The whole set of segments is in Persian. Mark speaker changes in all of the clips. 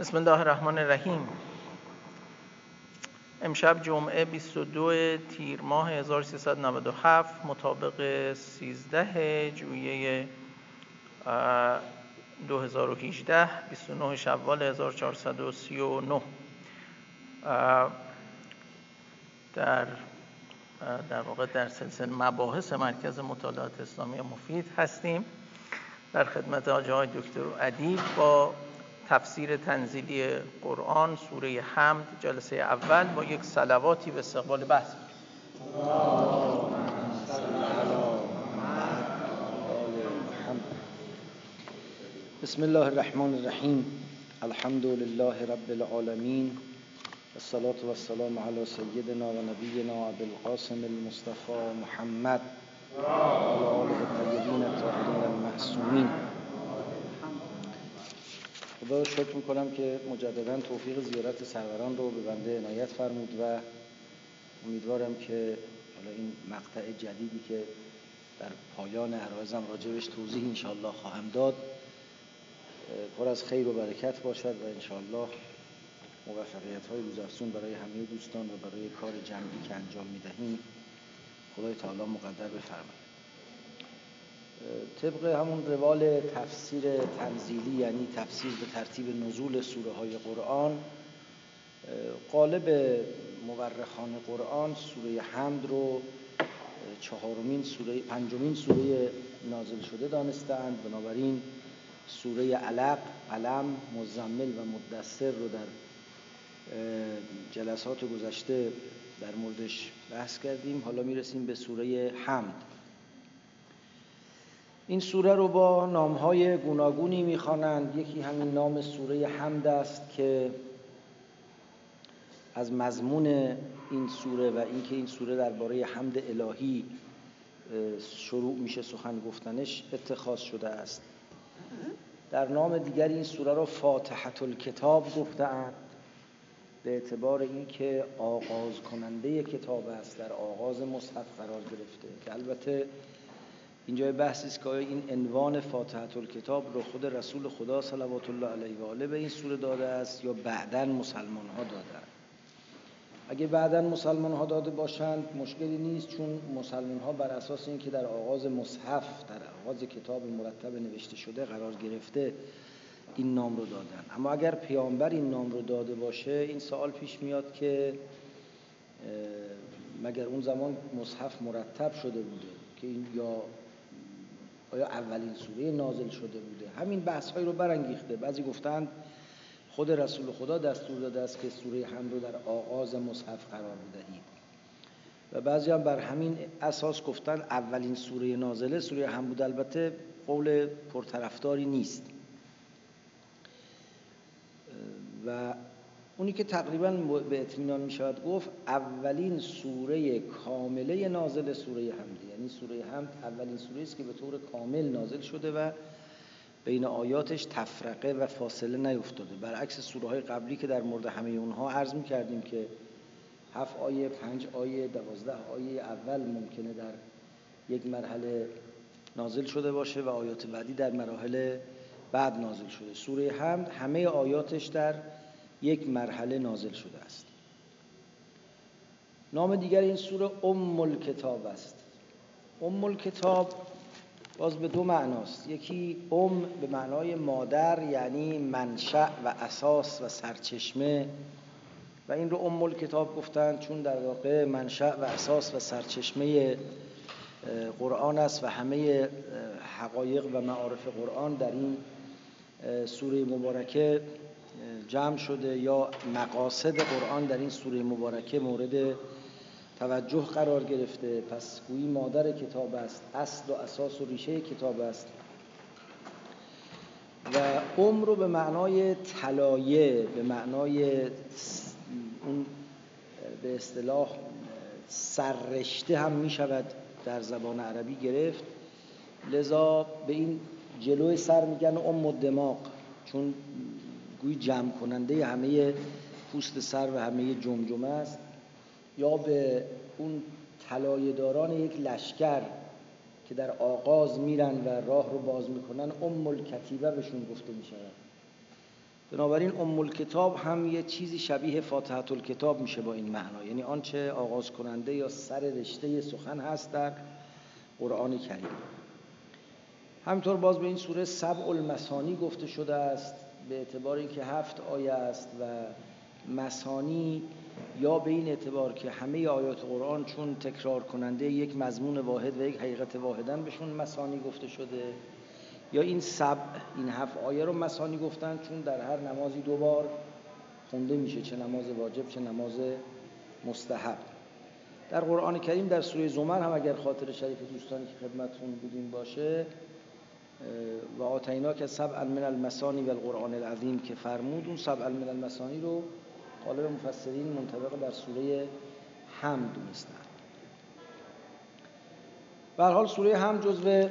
Speaker 1: بسم الله الرحمن الرحیم. امشب جمعه 22 تیر ماه 1397 مطابق 13 جویه 2018 29 شوال 1439 در در واقع در سلسله مباحث مرکز مطالعات اسلامی مفید هستیم. در خدمت آجای دکتر ادیب با تفسیر تنزیلی قرآن سوره حمد جلسه اول با یک سلواتی به استقبال بحث
Speaker 2: بسم الله الرحمن الرحیم. الحمد لله رب العالمین. الصلاة والسلام على سيدنا ونبينا ابي القاسم المصطفى محمد وعلى آله الطيبين الطاهرين المعصومين خدا شکر می‌کنم که مجددا توفیق زیارت سروران رو به بنده عنایت فرمود و امیدوارم که حالا این مقطع جدیدی که در پایان عرایزم راجبش توضیح انشاءالله خواهم داد پر از خیر و برکت باشد و انشاءالله موفقیت های روزافزون برای همه دوستان و برای کار جمعی که انجام می‌دهیم. خدای تعالی مقدر بفرماید. طبق همون روال تفسیر تنزیلی یعنی تفسیر به ترتیب نزول سوره های قرآن قالب مورخان قرآن سوره حمد رو چهارمین سوره پنجمین سوره نازل شده دانستند بنابراین سوره علق علم مزمل و مدثر رو در جلسات گذشته در موردش بحث کردیم. حالا می‌رسیم به سوره حمد. این سوره رو با نامهای گوناگونی می‌خوانند. یکی همین نام سوره حمد است که از مضمون این سوره و اینکه این سوره درباره حمد الهی شروع میشه سخن گفتنش اتخاذ شده است. در نام دیگر این سوره رو فاتحت الکتاب گفتند به اعتبار اینکه آغاز کننده کتاب است در آغاز مصحف قرار گرفته که البته اینجا بحثی است که این عنوان فاتحت الکتاب رو خود رسول خدا صلوات الله علیه و آله به این سوره داده است یا بعدا مسلمان ها دادن اگه بعدا مسلمان ها داده باشند مشکلی نیست چون مسلمان ها بر اساس اینکه در آغاز مصحف در آغاز کتاب مرتب نوشته شده قرار گرفته این نام رو دادن. اما اگر پیامبر این نام رو داده باشه این سوال پیش میاد که مگر اون زمان مصحف مرتب شده بوده؟ که این یا آیا اولین سوره نازل شده بوده؟ همین بحث های رو برانگیخته. بعضی گفتند خود رسول خدا دستور داده است که سوره هم رو در آغاز مصحف قرار بدهید. و بعضی هم بر همین اساس گفتن اولین سوره نازله سوره هم بود. البته قول پرطرفداری نیست. و اونی که تقریبا به اطمینان می شود گفت اولین سوره کامله نازل سوره حمد یعنی سوره حمد اولین سوره است که به طور کامل نازل شده و بین آیاتش تفرقه و فاصله نیفتاده. برعکس سوره های قبلی که در مورد همه اونها عرض می کردیم که هفت آیه پنج آیه دوازده آیه اول ممکنه در یک مرحله نازل شده باشه و آیات بعدی در مراحل بعد نازل شده. سوره حمد همه آیاتش در یک مرحله نازل شده است. نام دیگر این سوره ام الکتاب است. ام الکتاب باز به دو معناست. یکی ام به معنای مادر یعنی منشأ و اساس و سرچشمه. و این رو ام الکتاب گفتن چون در واقع منشأ و اساس و سرچشمه قرآن است و همه حقایق و معارف قرآن در این سوره مبارکه جمع شده یا مقاصد قرآن در این سوره مبارکه مورد توجه قرار گرفته. پس گویی مادر کتاب است اصل و اساس و ریشه کتاب است. و عمر رو به معنای طلایه به معنای اون به اصطلاح سررشته هم می شود در زبان عربی گرفت. لذا به این جلوی سر میگن ام دماغ چون گوی جمع کننده همه پوست سر و همه جمجمه است. یا به اون طلایه‌داران یک لشکر که در آغاز میرن و راه رو باز می‌کنن ام الکتیبه بهشون گفته می‌شود. بنابراین ام الکتاب هم یه چیزی شبیه فاتحه الکتاب میشه با این معنا. یعنی آنچه آغاز کننده یا سر رشته سخن هست در قرآن کریم. همینطور باز به این سوره سبع المسانی گفته شده است. به اعتبار اینکه هفت آیه است و مسانی یا به این اعتبار که همه آیات قرآن چون تکرار کننده یک مضمون واحد و یک حقیقت واحدن بهشون مسانی گفته شده یا این سب این هفت آیه رو مسانی گفتن چون در هر نمازی دو بار خونده میشه چه نماز واجب چه نماز مستحب. در قرآن کریم در سوره زمر هم اگر خاطر شریف دوستانی که خدمتون بودیم باشه و آتینا که سبع من المسانی و القرآن العظیم که فرمود اون سبع من المسانی رو قالب مفسرین منطبق در سوره هم دونستن. به حال سوره هم جزو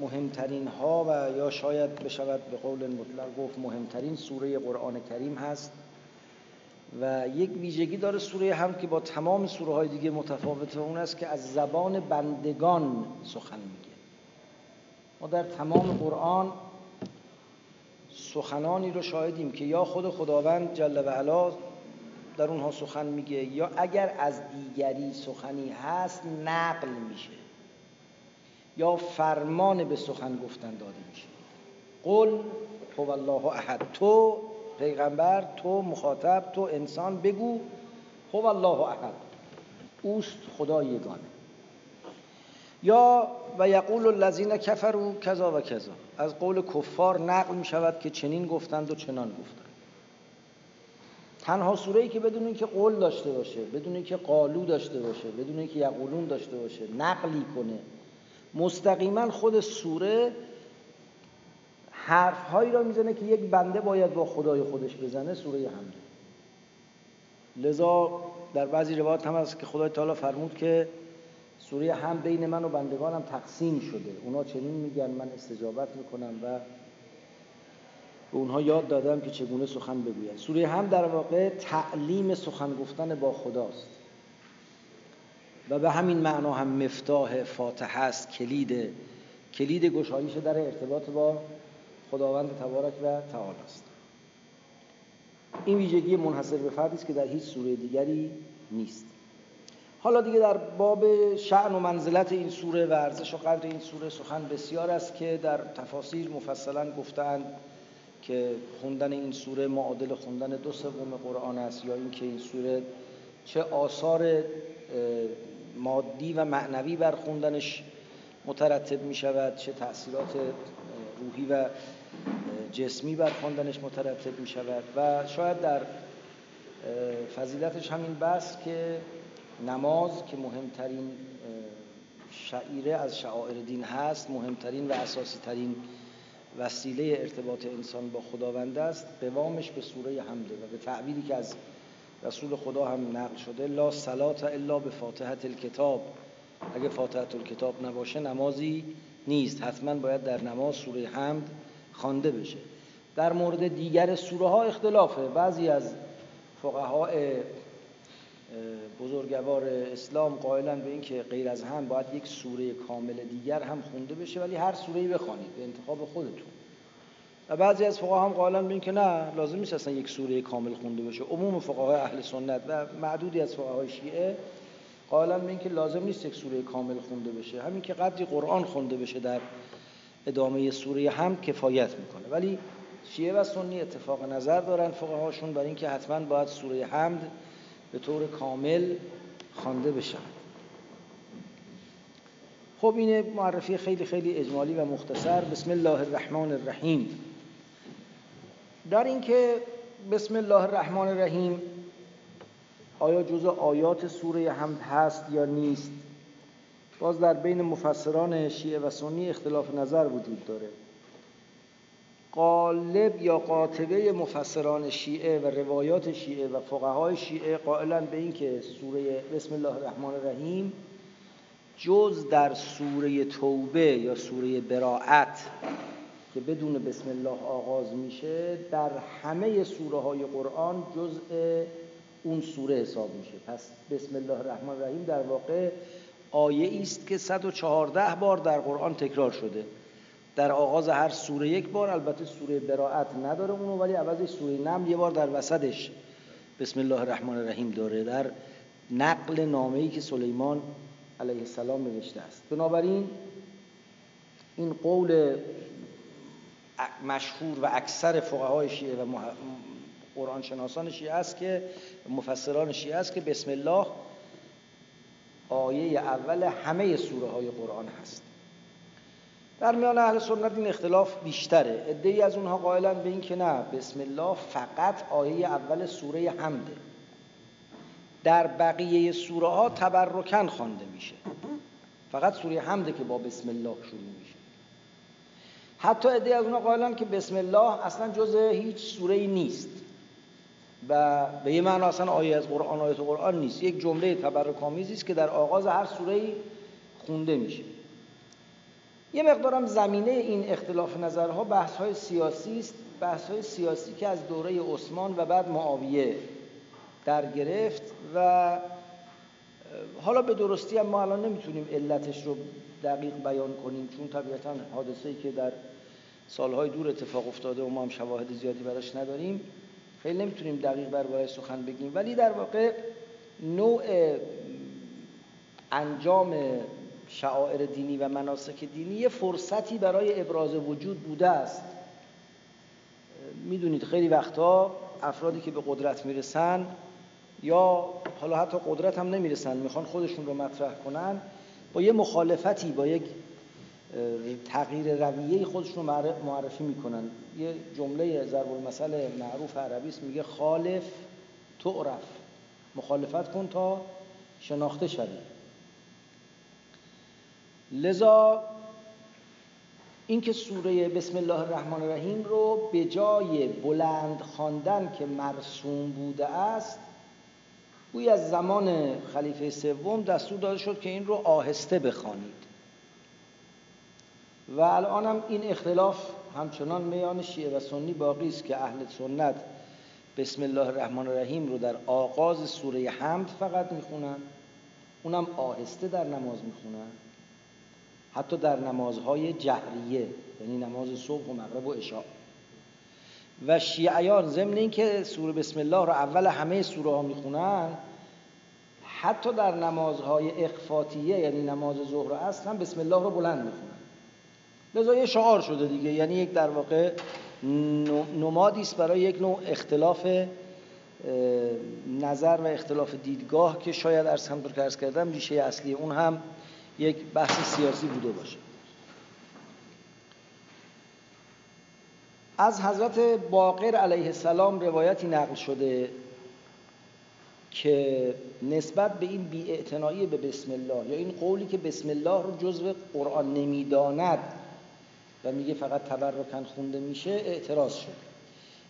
Speaker 2: مهمترین ها و یا شاید بشود به قول مطلق گفت مهمترین سوره قرآن کریم هست. و یک ویژگی داره سوره هم که با تمام سوره های دیگه متفاوته اون است که از زبان بندگان سخن میگه. ما در تمام قرآن سخنانی رو شاهدیم که یا خود خداوند جل و علا در اونها سخن میگه یا اگر از دیگری سخنی هست نقل میشه یا فرمان به سخن گفتن داده میشه. قل هو الله احد. تو پیغمبر تو مخاطب تو انسان بگو هو الله احد اوست خدا یگانه یا و یقول الذین کفروا کذا و کذا. از قول کفار نقل می شود که چنین گفتند و چنان گفتند. تنها سوره ای که بدون اینکه قول داشته باشه بدون اینکه قالو داشته باشه بدون اینکه یقولون داشته باشه نقلی کنه. مستقیما خود سوره حرف هایی را می‌زنه که یک بنده باید با خدای خودش بزنه سوره حمده لذا در بعضی روایات هم هست که خدای تعالی فرمود که سوره هم بین من و بندگانم تقسیم شده. اونا چنین میگن من استجابت می‌کنم و به اونها یاد دادم که چگونه سخن بگوید. سوره هم در واقع تعلیم سخن گفتن با خداست. و به همین معنا هم مفتاح فاتحه است کلید کلید گشایش در ارتباط با خداوند تبارک و تعالی است. این ویژگی منحصر به فردی است که در هیچ سوره دیگری نیست. حالا دیگه در باب شعن و منزلت این سوره و ارزش و قدر این سوره سخن بسیار است که در تفاسیر مفصلا گفتند که خوندن این سوره معادل خوندن دو سوم قرآن است یا اینکه این سوره چه آثار مادی و معنوی بر خوندنش مترتب می شود چه تأثیرات روحی و جسمی بر خواندنش مترتب می شود و شاید در فضیلتش همین بس که نماز که مهمترین شعیره از شعائر دین هست مهمترین و اساسی ترین وسیله ارتباط انسان با خداوند است قوامش به سوره حمده و به تعبیری که از رسول خدا هم نقل شده لا صلات الا به فاتحه الکتاب اگه فاتحه الکتاب نباشه نمازی نیست. حتما باید در نماز سوره حمد خوانده بشه. در مورد دیگر سوره ها اختلافه. بعضی از فقهای بزرگوار اسلام قائلن به اینکه غیر از هم باید یک سوره کامل دیگر هم خونده بشه ولی هر سوره بخوانید به انتخاب خودتون. و بعضی از فقها هم قائلن به اینکه نه لازم نیست اصلا یک سوره کامل خونده بشه. عموم فقهای اهل سنت و معدودی از فقهای شیعه قائلن به اینکه لازم نیست یک سوره کامل خونده بشه. همین که قدری قرآن خونده بشه در ادامه سوره هم کفایت می‌کنه. ولی شیعه و سنی اتفاق نظر دارن فقهاشون برای اینکه حتما باید سوره حمد به طور کامل خوانده بشن. خب این معرفی خیلی خیلی اجمالی و مختصر. بسم الله الرحمن الرحیم. در اینکه بسم الله الرحمن الرحیم آیا جزء آیات سوره حمد هست یا نیست؟ باز در بین مفسران شیعه و سنی اختلاف نظر وجود داره. قالب یا قاطبه مفسران شیعه و روایات شیعه و فقهای شیعه قائلا به این که سوره بسم الله الرحمن الرحیم جز در سوره توبه یا سوره براعت که بدون بسم الله آغاز میشه در همه سوره های قرآن جزء اون سوره حساب میشه. پس بسم الله الرحمن الرحیم در واقع آیه است که 114 بار در قرآن تکرار شده. در آغاز هر سوره یک بار البته سوره براعت نداره اونو ولی عوضش سوره نم یه بار در وسطش. بسم الله الرحمن الرحیم داره در نقل نامه‌ای که سلیمان علیه السلام نوشته است. بنابراین این قول مشهور و اکثر فقهای شیعه و قرآن شناسان شیعه است که مفسران شیعه است که بسم الله آیه اول همه سوره های قرآن هست. در میان اهل سنت این اختلاف بیشتره. ادهی از اونها قائلن به این که نه بسم الله فقط آیه اول سوره حمده. در بقیه سوره ها تبرکن خوانده میشه. فقط سوره حمده که با بسم الله شروع میشه. حتی ادهی از اونها قائلن که بسم الله اصلا جز هیچ سوره نیست. و به یه معنی اصلا آیه از قرآن آیت قرآن نیست. یک جمله تبرکامیزی است که در آغاز هر سوره خونده میشه. یه مقدارم زمینه این اختلاف نظرها بحث های سیاسی است. بحث های سیاسی که از دوره عثمان و بعد معاویه در گرفت و حالا به درستی هم ما الان نمی‌تونیم علتش رو دقیق بیان کنیم چون طبیعتا حادثه‌ای که در سالهای دور اتفاق افتاده و ما هم شواهد زیادی براش نداریم. خیلی نمی‌تونیم دقیق بر برای سخن بگیم. ولی در واقع نوع انجام شعائر دینی و مناسک دینی یه فرصتی برای ابراز وجود بوده است. می‌دونید خیلی وقتا افرادی که به قدرت می‌رسن یا حالا حتی قدرت هم نمی‌رسن می‌خوان خودشون رو مطرح کنن با یه مخالفتی با یک تغییر رویه خودشون رو معرفی می‌کنن. یه جمله ضرب المثل معروف عربی است میگه خالف تعرف. مخالفت کن تا شناخته شوی. لذا اینکه سوره بسم الله الرحمن الرحیم رو به جای بلند خواندن که مرسوم بوده است گوی از زمان خلیفه سوم دستور داده شد که این رو آهسته بخوانید. و الان هم این اختلاف همچنان میان شیعه و سنی باقی است که اهل سنت بسم الله الرحمن الرحیم رو در آغاز سوره حمد فقط می‌خونن اونم آهسته در نماز می‌خونن. حتی در نمازهای جهریه یعنی نماز صبح و مغرب و عشاء. و شیعیان ضمن اینکه سوره بسم الله رو اول همه سوره ها می‌خونن حتی در نمازهای اخفاتیه یعنی نماز ظهر و عصر بسم الله رو بلند می‌خونن. لذا یه شعار شده دیگه. یعنی یک در واقع نمادی است برای یک نوع اختلاف نظر و اختلاف دیدگاه که شاید ارز هم که کردم ریشه اصلی اون هم یک بحث سیاسی بوده باشه. از حضرت باقر علیه السلام روایتی نقل شده که نسبت به این بیاعتنایی به بسم الله یا این قولی که بسم الله رو جزو قرآن نمی‌داند میگه فقط تبرکن خونده میشه اعتراض شد.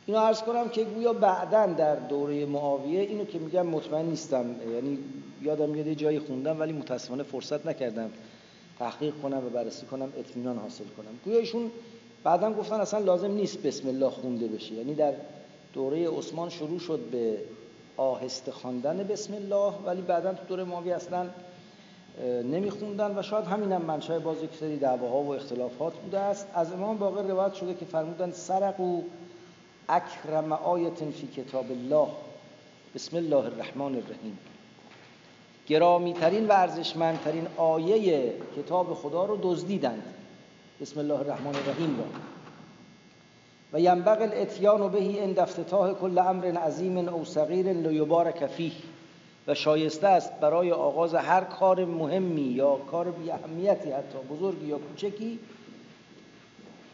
Speaker 2: اینو عرض کنم که گویا بعدا در دوره معاویه اینو که میگم مطمئن نیستم یعنی یادم میاد جایی خوندم ولی متاسفانه فرصت نکردم تحقیق کنم و بررسی کنم اطمینان حاصل کنم. گویا ایشون بعدا گفتن اصلا لازم نیست بسم الله خونده بشه. یعنی در دوره عثمان شروع شد به آهسته خواندن بسم الله ولی بعدا تو دوره معاویه اصلا نمیخوندن و شاید همین هم منشأ باز یک سری دعواها و اختلافات بوده است. از امام باقر روایت شده که فرمودن سرقو اکرم آیت فی کتاب الله. بسم الله الرحمن الرحیم. گرامی ترین و ارزشمندترین آیه کتاب خدا رو دزدیدند. بسم الله الرحمن الرحیم را. و ینبغی الاتیان بهی ان افتتاح کل امر عظیم او صغیر لیبارک فیه. و شایسته است برای آغاز هر کار مهمی یا کار بی اهمیتی حتی بزرگی یا کوچکی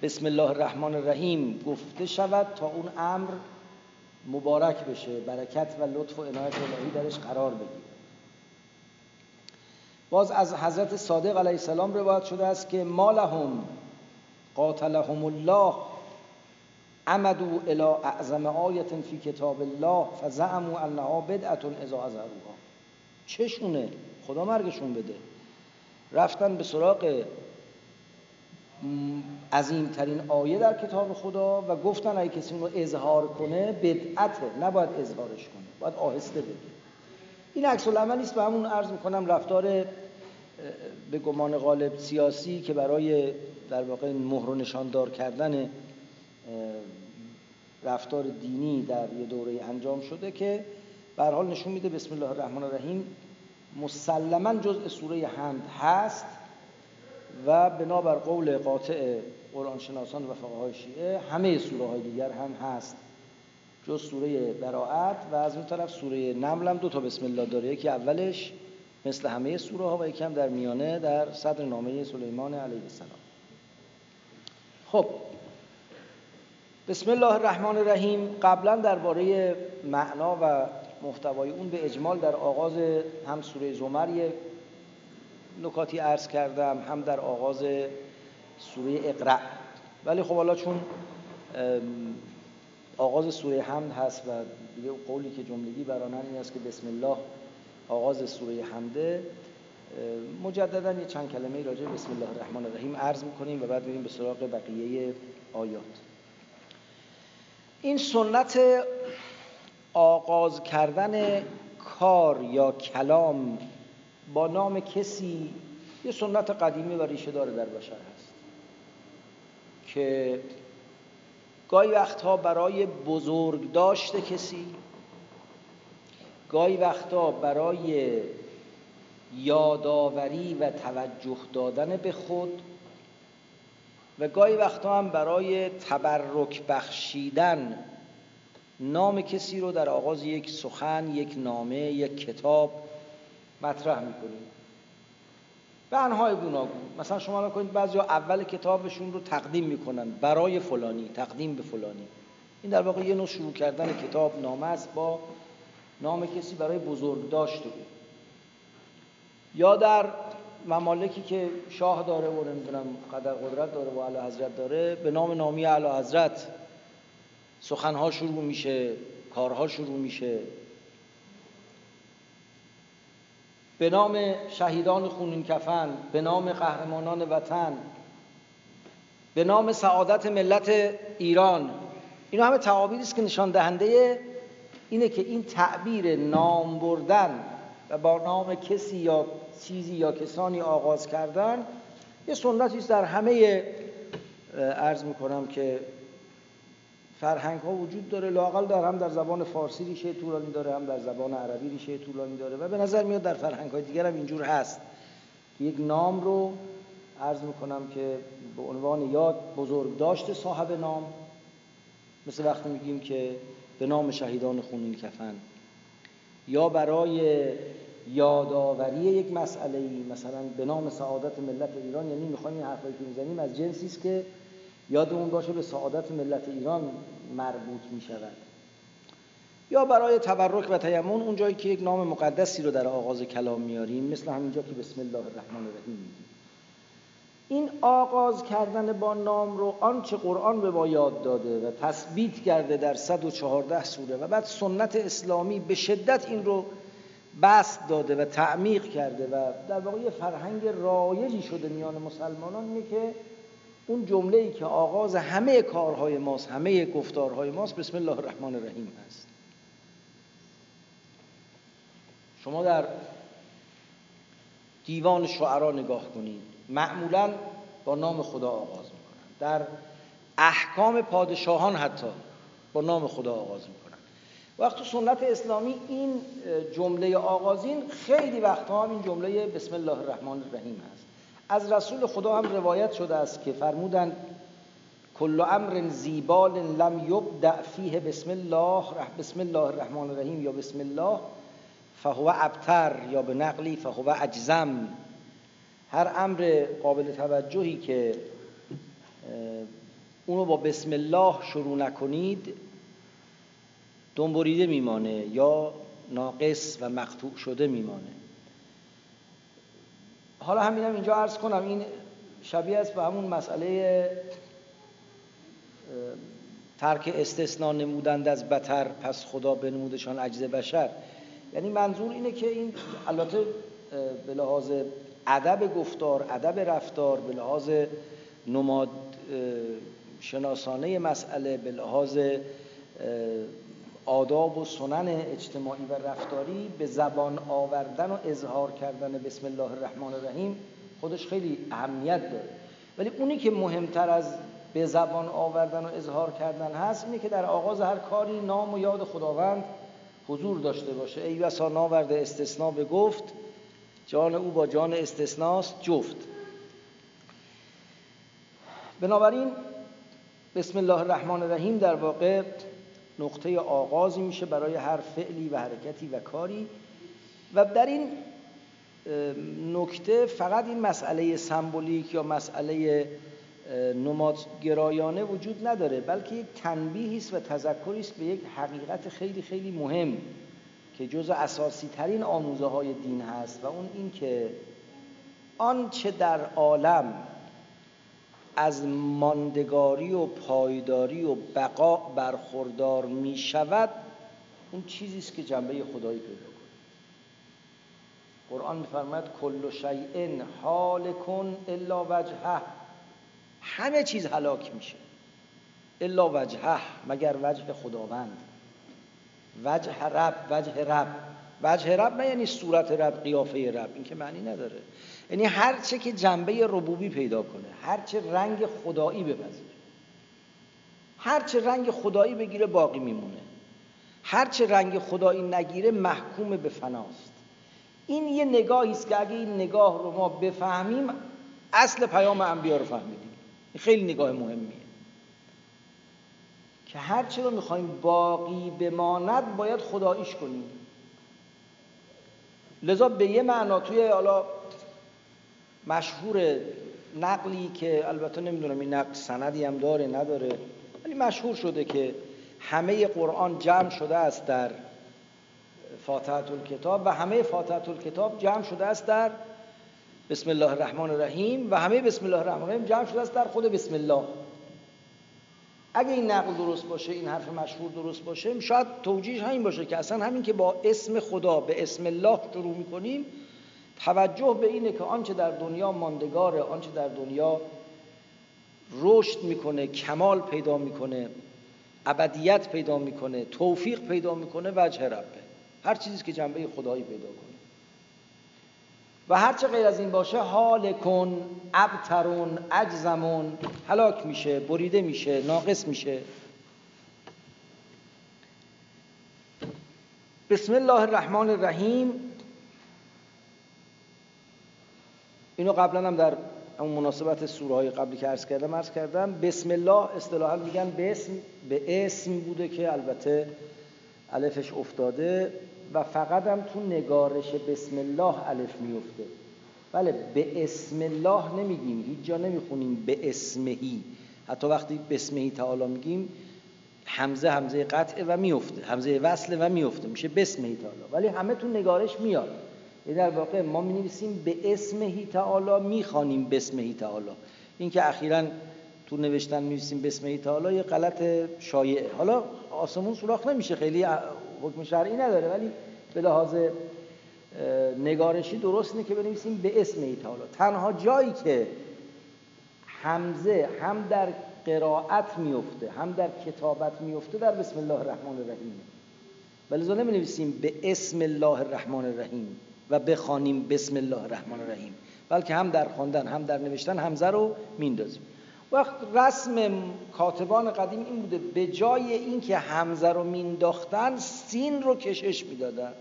Speaker 2: بسم الله الرحمن الرحیم گفته شود تا اون امر مبارک بشه برکت و لطف و عنایت الهی درش قرار بگیره. باز از حضرت صادق علیه السلام روایت شده است که مالهم قاتلهم الله عمدوا الى اعظم آیت فی کتاب الله فزعموا انها بدعت اذا ازروها چشونه؟ خدا مرگشون بده. رفتن به سراغ عظیمترین آیه در کتاب خدا و گفتن اگه کسی رو اظهار کنه بدعته. نباید اظهارش کنه باید آهسته بگه. این عکس العمل نیست به همون عرض می‌کنم رفتار به گمان غالب سیاسی که برای در واقع مهر و نشاندار کردن رفتار دینی در یه دوره انجام شده که به حال نشون میده بسم الله الرحمن الرحیم مسلما جزء سوره حمد هست و بنابر قول قاطع قرآن شناسان و فقهای شیعه همه سوره های دیگر هم هست. جز سوره براعت و از اون طرف سوره نمل هم دو تا بسم الله داره. یکی اولش مثل همه سوره ها و یکم در میانه در صدر نامه سلیمان علیه السلام. خب بسم الله الرحمن الرحیم. قبلا درباره معنا و محتوای اون به اجمال در آغاز هم سوره زمر نکاتی عرض کردم هم در آغاز سوره اقرع ولی خب حالا چون آغاز سوره حمد هست و دیگه قولی که جملگی برانن این است که بسم الله آغاز سوره حمده مجددا یه چند کلمه راجع بسم الله الرحمن الرحیم عرض می‌کنیم و بعد بریم به سراغ بقیه آیات. این سنت آغاز کردن کار یا کلام با نام کسی یه سنت قدیمی و ریشه داره در بشر هست که گاهی وقتها برای بزرگ داشته کسی گاهی وقتها برای یادآوری و توجه دادن به خود و گاهی وقتا هم برای تبرک بخشیدن نام کسی رو در آغاز یک سخن، یک نامه، یک کتاب مطرح می‌کنیم. به انهای گوناگون. مثلا شما نکنید بعضی اول کتابشون رو تقدیم می‌کنن. برای فلانی تقدیم به فلانی. این در واقع یه نوع شروع کردن کتاب نامه است با نام کسی برای بزرگ داشته بود یا در ممالکی که شاه داره و نمی‌دونم قدر قدرت داره و علا حضرت داره به نام نامی علا حضرت سخنها شروع میشه کارها شروع میشه. به نام شهیدان خونین کفن به نام قهرمانان وطن به نام سعادت ملت ایران. اینا همه تعابیری است که نشان دهنده اینه که این تعبیر نام بردن و با نام کسی یا چیزی یا کسانی آغاز کردن یه سنتی است در همه عرض می‌کنم که فرهنگ ها وجود داره لاقل در هم در زبان فارسی ریشه طولانی داره هم در زبان عربی ریشه طولانی داره و به نظر میاد در فرهنگ های دیگر هم اینجور هست. یک نام رو عرض می‌کنم که به عنوان یاد بزرگ داشته صاحب نام. مثل وقتی میگیم که به نام شهیدان خونین کفن. یا برای یادآوری یک مسئله ای مثلا به نام سعادت ملت ایران یعنی می‌خوایم این حرفایی که می‌زنیم از جنسی است که یادمون باشه به سعادت ملت ایران مربوط می‌شود. یا برای تبرک و تیمون اون جایی که یک نام مقدسی رو در آغاز کلام میاریم مثل همینجا که بسم الله الرحمن الرحیم میگیم. این آغاز کردن با نام رو آنچه قرآن به ما یاد داده و تثبیت کرده در 114 سوره و بعد سنت اسلامی به شدت این رو بست داده و تعمیق کرده و در واقع یه فرهنگ رایجی شده میان مسلمانان اینه که اون جمله ای که آغاز همه کارهای ماست همه گفتارهای ماست بسم الله الرحمن الرحیم هست. شما در دیوان شعرا نگاه کنید معمولا با نام خدا آغاز می‌کنن. در احکام پادشاهان حتی با نام خدا آغاز می‌کنن. وقتی سنت اسلامی این جمله آغازین خیلی وقتها هم این جمله بسم الله الرحمن الرحیم هست از رسول خدا هم روایت شده است که فرمودند کل امر زیبال لم یبدع فیه بسم الله بسم الله الرحمن الرحیم یا بسم الله فهو ابتر یا به نقلی فهو اجزم. هر امر قابل توجهی که اونو با بسم الله شروع نکنید دنبریده میمانه یا ناقص و مقطوع شده میمانه. حالا همینم اینجا عرض کنم این شبیه است به همون مسئله ترک استثناء نمودند از بتر پس خدا بنمودشان عجز بشر. یعنی منظور اینه که این البته به لحاظ ادب گفتار ادب رفتار به لحاظ نماد شناسانه مسئله به لحاظ آداب و سنن اجتماعی و رفتاری به زبان آوردن و اظهار کردن بسم الله الرحمن الرحیم خودش خیلی اهمیت داره. ولی اونی که مهمتر از به زبان آوردن و اظهار کردن هست اینه که در آغاز هر کاری نام و یاد خداوند حضور داشته باشه. ای بسا ناورده استثناء به گفت جان او با جان استثناست جفت. بنابراین بسم الله الرحمن الرحیم در واقع نقطه آغازی میشه برای هر فعلی و حرکتی و کاری. و در این نکته فقط این مسئله سمبولیک یا مسئله نمادگرایانه وجود نداره بلکه یک تنبیهی است و تذکری است به یک حقیقت خیلی خیلی مهم که جز اساسی ترین آموزه های دین هست و اون این که آنچه در عالم از ماندگاری و پایداری و بقا برخوردار می شود اون چیزی است که جنبه خدایی پیدا کنه. قرآن میفرماید کل شیء کن الا وجهه. همه چیز هلاک میشه. الا وجهه مگر وجه خداوند. وجه رب وجه رب. وجه رب نه یعنی صورت رب قیافه رب این که معنی نداره. یعنی هر چه که جنبه ربوبی پیدا کنه هر چه رنگ خدایی بپذیره. هر چه رنگ خدایی بگیره باقی میمونه. هر چه رنگ خدایی نگیره محکوم به فناست. این یه نگاهی است که اگه این نگاه رو ما بفهمیم اصل پیام انبیا رو فهمیدیم. خیلی نگاه مهمیه. که هر چه رو می‌خوایم باقی بماند باید خداییش کنیم. لذا به یه معنا توی حالا مشهور نقلی که البته نمی‌دونم این نقل سندی هم داره نداره ولی مشهور شده که همه قرآن جمع شده است در فاتحه الکتاب و همه فاتحه الکتاب جمع شده است در بسم الله الرحمن الرحیم و همه بسم الله الرحمن الرحیم جمع شده است در خود بسم الله. اگه این نقل درست باشه این حرف مشهور درست باشه شاید توجیه همین باشه که اصلا همین که با اسم خدا به اسم الله شروع می‌کنیم توجه به اینه که آنچه در دنیا ماندگاره آنچه در دنیا رشد می‌کنه کمال پیدا می‌کنه ابدیت پیدا می‌کنه توفیق پیدا می‌کنه وجه ربه. هر چیزی که جنبه خدایی پیدا کنه. و هر چه غیر از این باشه حال کن ابترون اجزمون هلاک میشه بریده میشه ناقص میشه. بسم الله الرحمن الرحیم. اینو قبلا هم در اون مناسبت سوره های قبلی که عرض کردم عرض کردم. بسم الله اصطلاحا میگن به اسم به اسم بوده که البته الفش افتاده. و فقط هم تو نگارش بسم الله الف میفته. بله به اسم الله نمیگیم هیچ جا نمی‌خونیم به اسمهی. حتی وقتی بسمهی تعالی میگیم همزه همزه قطعه و میفته همزه وصله و میفته میشه بسمهی تعالی. ولی همه تو نگارش میاد. یعنی در واقع ما می نویسیم به اسمهی تعالی می‌خوانیم بسمهی تعالی. این که اخیرا تو نوشتن می نویسیم بسمهی تعالی یه غلط شایعه. حالا آسمون سوراخ نمیشه خیلی حکم شرعی نداره ولی به لحاظ نگارشی درست اینه که بنویسیم به اسم ای تعالی. تنها جایی که همزه هم در قرائت میفته هم در کتابت میفته در بسم الله الرحمن الرحیم. ولی نمی نویسیم به اسم الله الرحمن الرحیم و بخوانیم بسم الله الرحمن الرحیم بلکه هم در خواندن هم در نوشتن همزه رو میندازیم. وقت رسم کاتبان قدیم این بوده به جای اینکه همزه رو مینداختن سین رو کشش می‌دادن.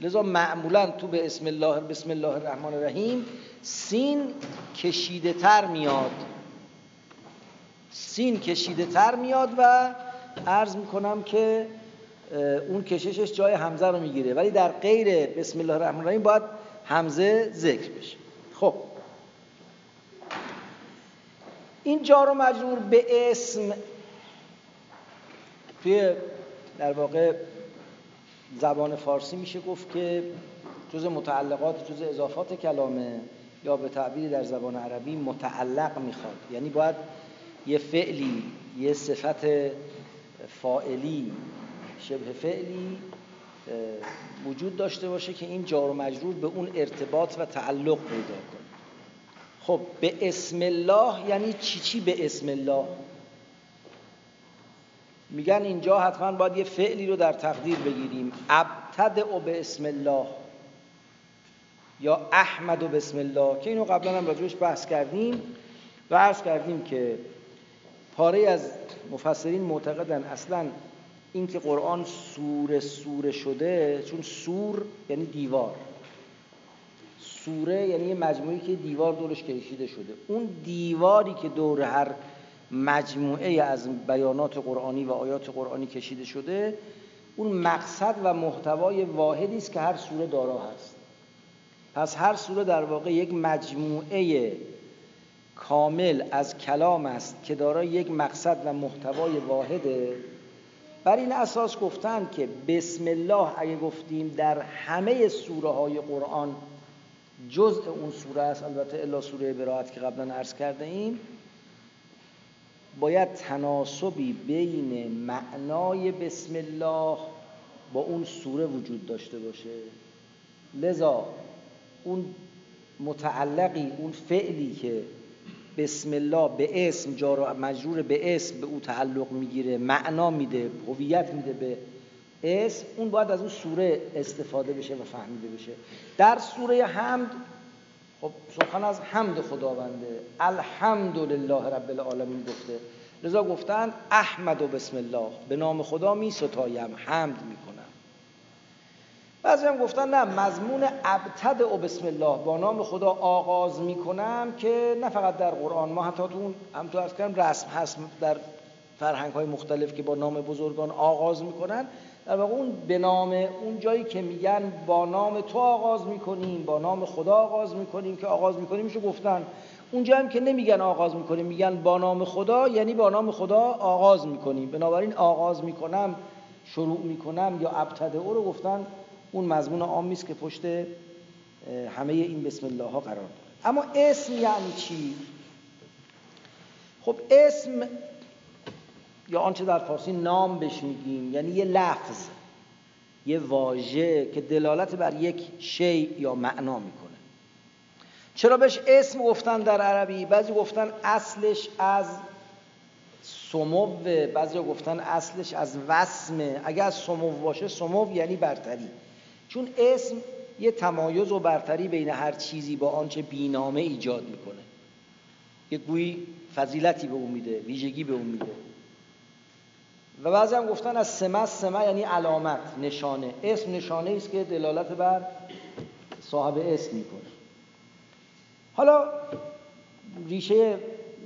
Speaker 2: لذا معمولا تو به اسم الله بسم الله الرحمن الرحیم سین کشیده تر میاد. سین کشیده تر میاد و عرض می‌کنم که اون کششش جای همزه رو می‌گیره. ولی در غیر بسم الله الرحمن الرحیم باید همزه ذکر بشه. خب. این جار و مجرور به اسم. توی در واقع زبان فارسی میشه گفت که جز متعلقات جز اضافات کلامه یا به تعبیر در زبان عربی متعلق می‌خواد. یعنی باید یه فعلی یه صفت فائلی شبه فعلی وجود داشته باشه که این جار و مجرور به اون ارتباط و تعلق پیدا کنه. خب به اسم الله یعنی چی؟ چی به اسم الله؟ میگن اینجا حتما باید یه فعلی رو در تقدیر بگیریم. ابتدع به اسم الله یا احمد و بسم الله که اینو قبلا هم راجبش بحث کردیم و عرض کردیم که پاره از مفسرین معتقدن اصلا اینکه قرآن سوره سوره شده چون سور یعنی دیوار. سوره یعنی یه مجموعی که دیوار دورش کشیده شده. اون دیواری که دور هر مجموعه از بیانات قرآنی و آیات قرآنی کشیده شده اون مقصد و محتوای واحدی است که هر سوره دارا هست. پس هر سوره در واقع یک مجموعه کامل از کلام است که دارای یک مقصد و محتوای واحده بر این اساس گفتن که بسم الله اگه گفتیم در همه سوره های قرآن جزء اون سوره است. البته الا سوره براعت که قبلا عرض کرده ایم باید تناسبی بین معنای بسم الله با اون سوره وجود داشته باشه. لذا اون متعلقی اون فعلی که بسم الله به اسم جار مجرور به اسم به او تعلق می‌گیره معنا میده هویت میده به اسم اون باید از اون سوره استفاده بشه و فهمیده بشه. در سوره حمد خب سخن از حمد خداونده. الحمدلله رب العالمین گفته. لذا گفتن احمد و بسم الله. به نام خدا می ستایم حمد می‌کنم بعضی هم گفتن نه مضمون ابتد و بسم الله. با نام خدا آغاز می‌کنم که نه فقط در قرآن ما حتی تو هم تو رسم هست در فرهنگ های مختلف که با نام بزرگان آغاز می‌کنن در واقع اون به نام اون جایی که میگن با نام تو آغاز می‌کنیم با نام خدا آغاز می‌کنیم که آغاز می‌کنیم میشه گفتن. اونجا هم که نمیگن آغاز می‌کنیم میگن با نام خدا یعنی با نام خدا آغاز می‌کنیم. بنابراین آغاز می‌کنم شروع می‌کنم یا ابتده او رو گفتن. اون مضمون عامی است که پشت همه این بسم الله ها قرار داره. اما اسم یعنی چی؟ خب اسم یا آنچه در فارسی نام بهش میگیم یعنی یه لفظ یه واژه که دلالت بر یک شی یا معنا می‌کنه. چرا بهش اسم گفتن در عربی؟ بعضی گفتن اصلش از سمو بعضی گفتن اصلش از وسمه. اگر از سمو باشه سمو یعنی برتری. چون اسم یه تمایز و برتری بین هر چیزی با آنچه بینامه ایجاد می‌کنه. یه گویی فضیلتی به اون میده ویژگی به اون میده. و بعضی هم گفتن از سمه سمه یعنی علامت نشانه. اسم نشانه است که دلالت بر صاحب اسم می‌کنه. حالا ریشه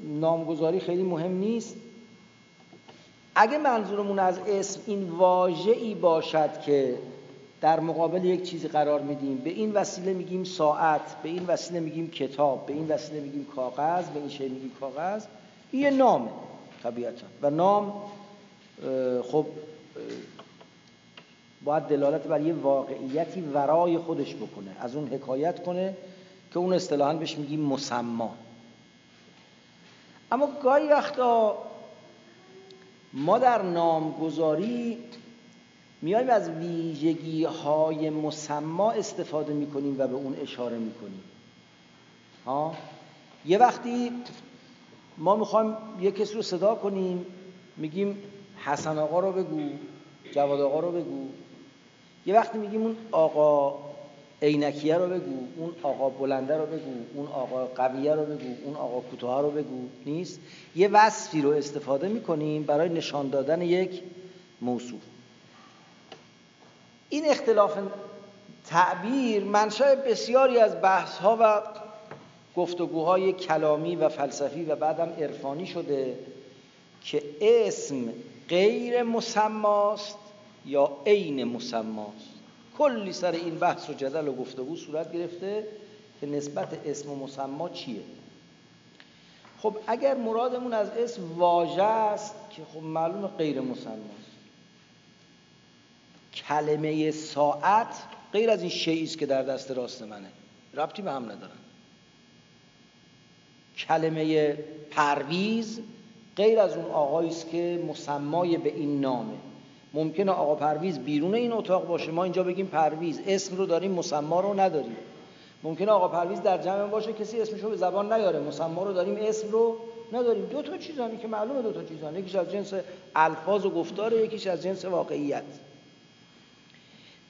Speaker 2: نامگذاری خیلی مهم نیست. اگه منظورمون از اسم این واژه‌ای باشد که در مقابل یک چیزی قرار میدیم به این وسیله میگیم ساعت به این وسیله میگیم کتاب به این وسیله میگیم کاغذ به این شی میگیم کاغذ این یه نامه طبیعتا. و نام خب باید دلالت بر یه واقعیتی ورای خودش بکنه از اون حکایت کنه که اون اصطلاحا بهش میگیم مسما. اما گاهی وقتا ما در نامگذاری میایم از ویژگی های مسما استفاده می‌کنیم و به اون اشاره می‌کنیم. ها؟ یه وقتی ما می‌خوایم یه کسی رو صدا کنیم میگیم حسن آقا رو بگو جواد آقا رو بگو. یه وقتی میگیم اون آقا عینکیه رو بگو اون آقا بلنده رو بگو اون آقا قویه رو بگو اون آقا کوتاه رو بگو نیست؟ یه وصفی رو استفاده می‌کنیم برای نشان دادن یک موصوف این اختلاف تعبیر منشأ بسیاری از بحث ها و گفتگوهای کلامی و فلسفی و بعدم عرفانی شده که اسم غیر مسماست یا عین مسماست. کلی سر این بحث و جدل و گفتگو صورت گرفته که نسبت اسم و مسما چیه. خب اگر مرادمون از اسم واژه است که خب معلوم غیر مسماست. کلمه ساعت غیر از این شیعی است که در دست راست منه. ربطی به هم ندارن. کلمه پرویز غیر از اون آقایی است که مسمای به این نامه. ممکنه آقا پرویز بیرون این اتاق باشه ما اینجا بگیم پرویز اسم رو داریم مسما رو نداریم. ممکنه آقا پرویز در جمع باشه کسی اسمش رو به زبان نیاره مسما رو داریم اسم رو نداریم. دو تا چیزانی که معلومه دو تا چیزان. یکیش از جنس الفاظ و گفتار یکیش از جنس واقعیت.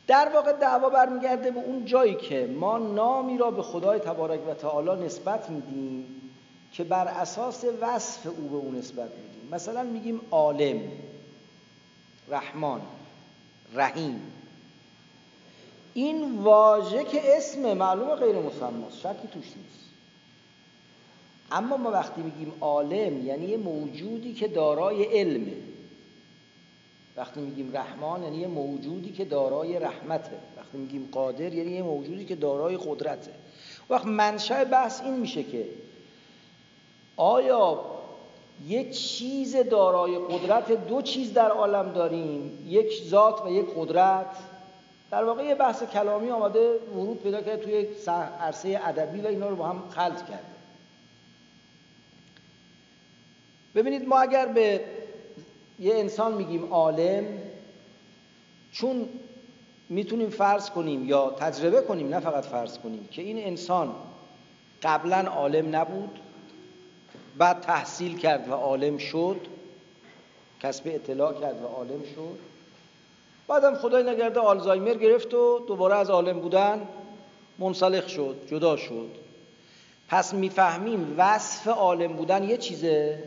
Speaker 2: در واقع دعوا برمیگرده به اون جایی که ما نامی را به خدای تبارک و تعالی نسبت میدیم که بر اساس وصف او به اون نسبت میدیم. مثلا میگیم عالم رحمان رحیم. این واژه که اسم معلوم غیر مسماست شکی توش نیست. اما ما وقتی میگیم عالم یعنی یه موجودی که دارای علمه وقتی میگیم رحمان یعنی یه موجودی که دارای رحمته. وقتی میگیم قادر یعنی یه موجودی که دارای قدرته. وقت منشأ بحث این میشه که آیا یک چیز دارای قدرت؟ دو چیز در عالم داریم یک ذات و یک قدرت. در واقع یه بحث کلامی آمده ورود پیدا کرده توی عرصه ادبی و اینا رو با هم خلط کرده. ببینید ما اگر به یه انسان میگیم عالم چون می‌تونیم فرض کنیم یا تجربه کنیم نه فقط فرض کنیم که این انسان قبلا عالم نبود. بعد تحصیل کرد و عالم شد کسب اطلاع کرد و عالم شد. بعدم خدای نگرده آلزایمر گرفت و دوباره از عالم بودن منسلخ شد جدا شد. پس می‌فهمیم وصف عالم بودن یه چیزه.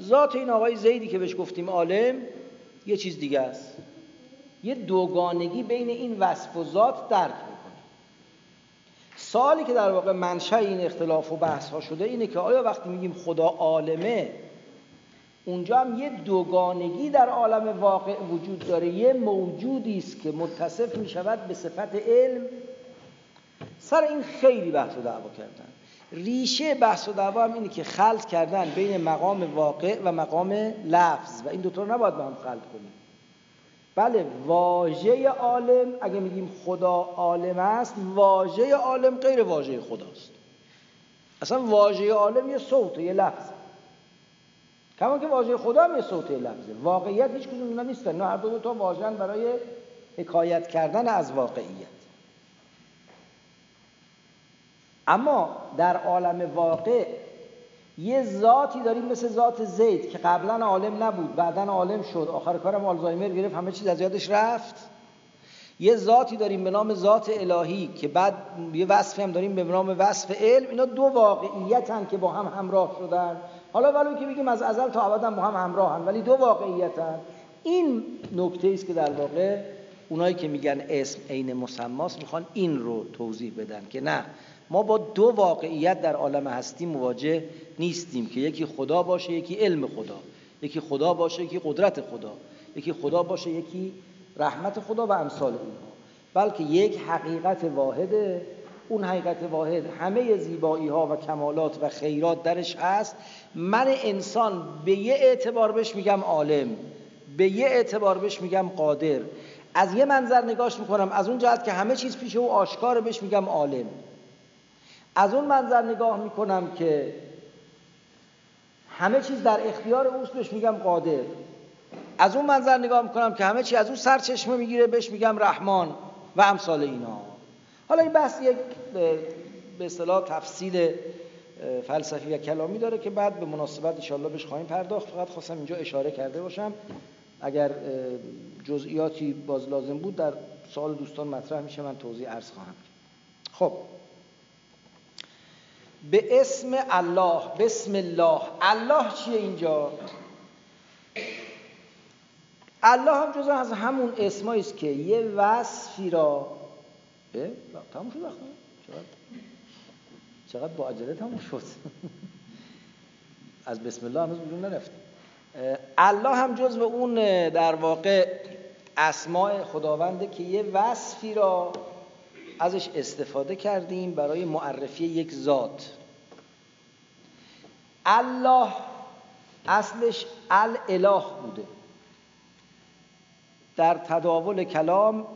Speaker 2: ذات این آقای زیدی که بهش گفتیم عالم یه چیز دیگه است. یه دوگانگی بین این وصف و ذات درک سالی که در واقع منشأ این اختلاف و بحث ها شده اینه که آیا وقتی میگیم خدا عالمه اونجا هم یه دوگانگی در عالم واقع وجود داره. یه موجودی است که متصف می شود به صفت علم. سر این خیلی بحث و دعوا کردن. ریشه بحث و دعوا هم اینه که خلط کردن بین مقام واقع و مقام لفظ. و این دوتا رو نباید با هم خلط کنیم. بله واژه عالم اگه میگیم خدا عالم است واژه عالم غیر واژه خداست. اصلا واژه عالم یه صوت یه لفظ کما که واژه خدا هم یه صوت لفظه. واقعیت هیچ کدوم اینا نیستن. نه هر دو تا واژن برای حکایت کردن از واقعیت. اما در عالم واقع یه ذاتی داریم مثل ذات زید که قبلا عالم نبود بعدا عالم شد. آخر کارم آلزایمر گرفت همه چیز از یادش رفت. یه ذاتی داریم به نام ذات الهی که بعد یه وصفی هم داریم به نام وصف علم. اینا دو واقعیت هم که با هم همراه شدن. حالا ولو که بگیم از ازل تا ابدا با هم همراه هم ولی دو واقعیت هم. این نکته است که در واقع اونایی که میگن اسم عین مسماس می‌خوان این رو توضیح بدن که نه ما با دو واقعیت در عالم هستی مواجه نیستیم که یکی خدا باشه یکی علم خدا. یکی خدا باشه یکی قدرت خدا. یکی خدا باشه یکی رحمت خدا و امثال اونها. بلکه یک حقیقت واحده اون حقیقت واحد همه زیبایی ها و کمالات و خیرات درش هست. من انسان به یه اعتبار بهش میگم عالم به یه اعتبار بهش میگم قادر. از یه منظر نگاش می‌کنم از اون جهت که همه چیز پیش او آشکار بهش میگم عالم. از اون منظر نگاه می‌کنم که همه چیز در اختیار اوست بهش میگم قادر. از اون منظر نگاه می‌کنم که همه چی از اون سرچشمه می‌گیره بهش میگم رحمان و امثال اینا. حالا این بحث یک به اصطلاح تفصیل فلسفی و کلامی داره که بعد به مناسبت انشاءالله بهش خواهیم پرداخت. فقط خواستم اینجا اشاره کرده باشم. اگر جزئیاتی باز لازم بود در سال دوستان مطرح میشه من توضیح عرض خواهم خب. به اسم الله بسم الله. الله چیه اینجا؟ الله هم جز از همون اسمایی است که یه وصفی را تموم شد چقدر چقدر با عجله تموم شد؟ از بسم الله هنوز بیرون نرفت. الله هم جز به اون در واقع اسماء خداونده که یه وصفی را ازش استفاده کردیم برای معرفی یک ذات. الله اصلش الاله بوده. در تداول کلام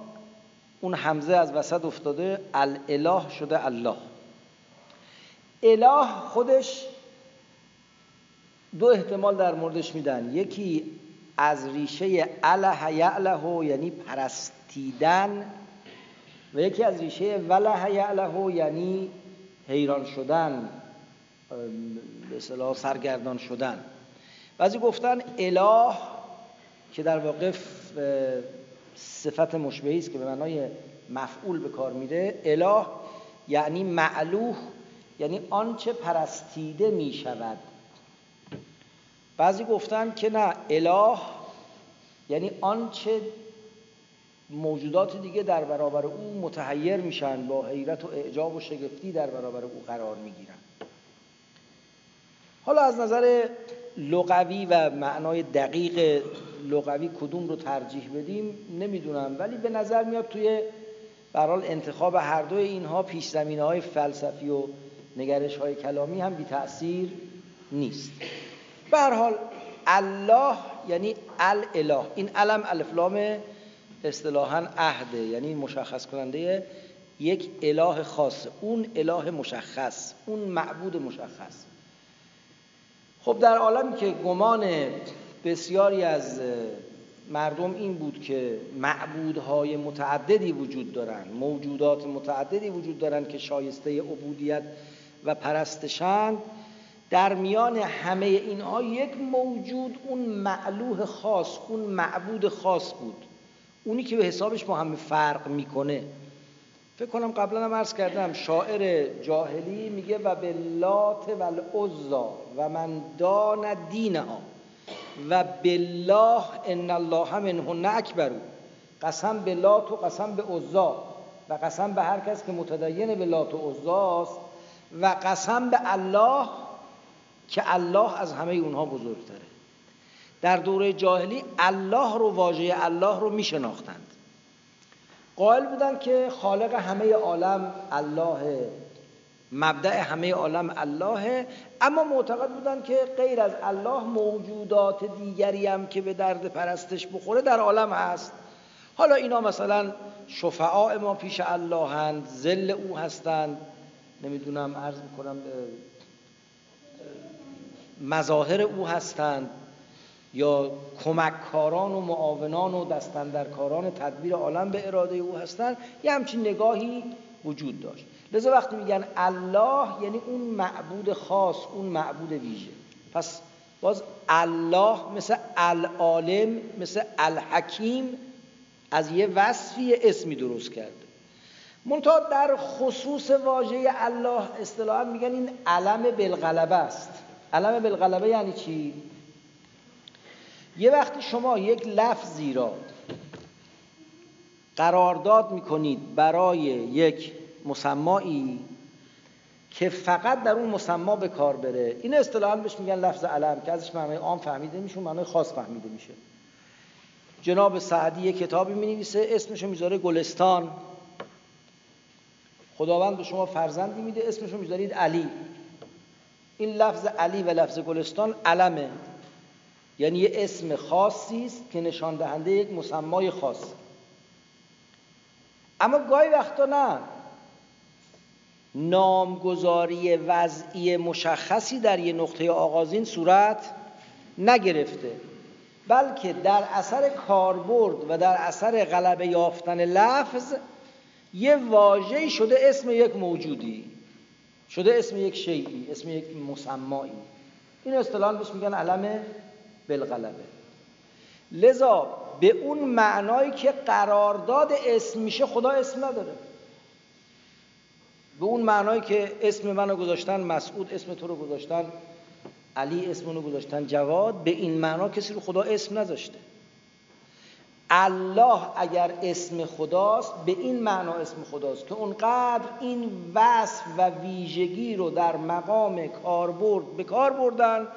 Speaker 2: اون حمزه از وسط افتاده الاله شده الله. اله خودش دو احتمال در موردش میدن. یکی از ریشه اله یعله یعنی پرستیدن. و یکی از ریشه وله یعله یعنی حیران شدن به اصطلاح سرگردان شدن. بعضی گفتن اله که در واقع صفت مشبهی است که به معنای مفعول به کار میره اله یعنی معلوه یعنی آنچه پرستیده می شود بعضی گفتن که نه اله یعنی آنچه موجودات دیگه در برابر او متحیر میشن با حیرت و اعجاب و شگفتی در برابر او قرار می‌گیرن. حالا از نظر لغوی و معنای دقیق لغوی کدوم رو ترجیح بدیم نمی‌دونم ولی به نظر میاد توی برحال انتخاب هر دوی اینها پیش زمینه های فلسفی و نگرش های کلامی هم بی تأثیر نیست. به حال الله یعنی الاله این علم الفلام اصطلاحا عهده یعنی مشخص کننده یک اله خاص اون اله مشخص اون معبود مشخص. خب در عالمی که گمان بسیاری از مردم این بود که معبودهای متعددی وجود دارند موجودات متعددی وجود دارند که شایسته عبودیت و پرستشند در میان همه اینها یک موجود اون معلوه خاص اون معبود خاص بود. اونی که به حسابش با همه فرق می‌کنه. فکر کنم قبلا هم عرض کردم شاعر جاهلی میگه و به لات و العزا و من دان دینها و بالله ان الله منهن اکبرو قسم به لات و قسم به عزا و قسم به هر کس که متدین به لات و عزاست و قسم به الله که الله از همه اونها بزرگتره. در دوره جاهلی الله رو واژه الله رو میشناختند. قائل بودن که خالق همه عالم الله مبدع همه عالم الله اما معتقد بودن که غیر از الله موجودات دیگری هم که به درد پرستش بخوره در عالم هست. حالا اینا مثلا شفعاء ما پیش الله هند زل او هستند. نمی‌دونم عرض می‌کنم مظاهر او هستند. یا کمککاران و معاونان و دستندرکاران تدبیر عالم به اراده او هستند یه همچین نگاهی وجود داشت. لذا وقتی میگن الله یعنی اون معبود خاص اون معبود ویژه. پس باز الله مثل العالم مثل الحکیم از یه وصفی اسمی درست کرده. منتها در خصوص واژه الله اصطلاحا میگن این علم بالغلبه است. علم بالغلبه یعنی چی؟ یه وقتی شما یک لفظی را قرارداد می‌کنید برای یک مسمایی که فقط در اون مسما به کار بره این اصطلاحا بهش میگن لفظ علم که ازش معنای عام فهمیده میشه معنای خاص فهمیده میشه. جناب سعدی یک کتابی می نویسه اسمشو می‌ذاره گلستان. خداوند به شما فرزندی میده اسمشو می‌ذارید علی. این لفظ علی و لفظ گلستان علمه. یعنی یه اسم خاصی است که نشان دهنده یک مسمای خاص. اما گاهی وقتا نه. نامگذاری وضعی مشخصی در یه نقطه آغازین صورت نگرفته بلکه در اثر کاربرد و در اثر غلبه یافتن لفظ یه واژه‌ای شده اسم یک موجودی شده اسم یک شیعی اسم یک مسمایی. این اصطلاحا بهش میگن علم بالغلبه لذا به اون معنایی که قرارداد اسم میشه خدا اسم نداره. به اون معنایی که اسم منو گذاشتن مسعود اسم تو رو گذاشتن علی اسم رو گذاشتن جواد به این معنا کسی رو خدا اسم نذاشته. الله اگر اسم خداست به این معنا اسم خداست که اونقدر این وصف و ویژگی رو در مقام کاربرد به کار بردن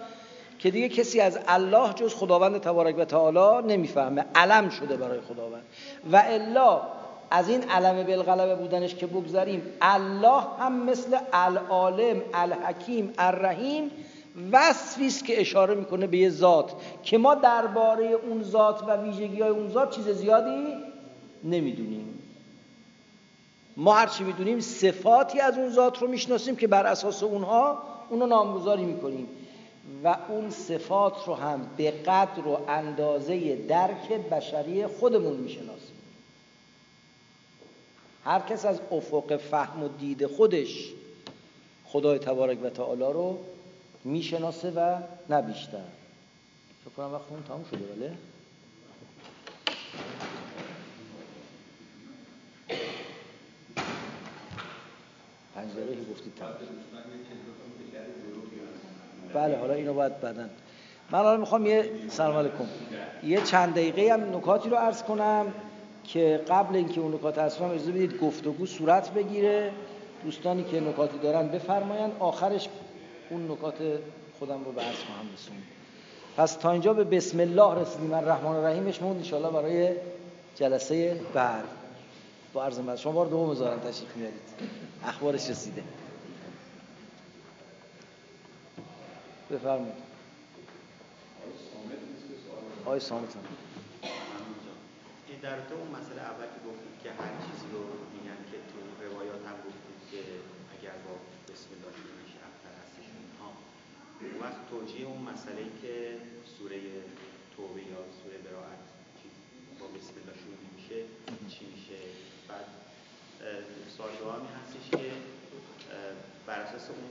Speaker 2: که دیگه کسی از الله جز خداوند تبارک و تعالی نمی‌فهمه. علم شده برای خداوند. و الا از این علم بالغلبه بودنش که بگذاریم الله هم مثل العالم الحکیم الرحیم وصفی است که اشاره می‌کنه به یه ذات که ما درباره اون ذات و ویژگی های اون ذات چیز زیادی نمی‌دونیم. ما هرچی می‌دونیم صفاتی از اون ذات رو می‌شناسیم که بر اساس اونها اونو نامگذاری می‌کنیم. و اون صفات رو هم به قدر و اندازه درک بشری خودمون می‌شناسیم. هر کس از افق فهم و دید خودش خدای تبارک و تعالی رو می‌شناسه و نه بیشتر. فکر کنم وقت اون تموم شده بله؟ پنج دقیقه گفتید بله حالا اینو باید بدن. من حالا می‌خوام یه سلام علیکم. یه چند دقیقه هم نکاتی رو عرض کنم که قبل اینکه اون نکات عرض کنم اجازه بدید گفتگو صورت بگیره. دوستانی که نکاتی دارن بفرمایند آخرش اون نکات خودم رو به عرض خواهم رسوند. پس تا اینجا به بسم الله رسیدیم. من رحمان الرحیمش موند ان برای جلسه بعد. با عرض مدد. شما بار دوم بذارم تشریف میارید. اخبارش رسیده. بفرمایید. آقای سامت
Speaker 3: این در تو اون مسئله اول که گفتید که هر چیزی رو میگن که تو روایات هم گفتید که اگر با بسم الله میشه افتر هستش اونها اون وقت توجیه اون مسئله که سوره توبه یا سوره براعت با بسم الله شروع میشه چی میشه؟ بعد سوال دومی هستش که بر اساس اون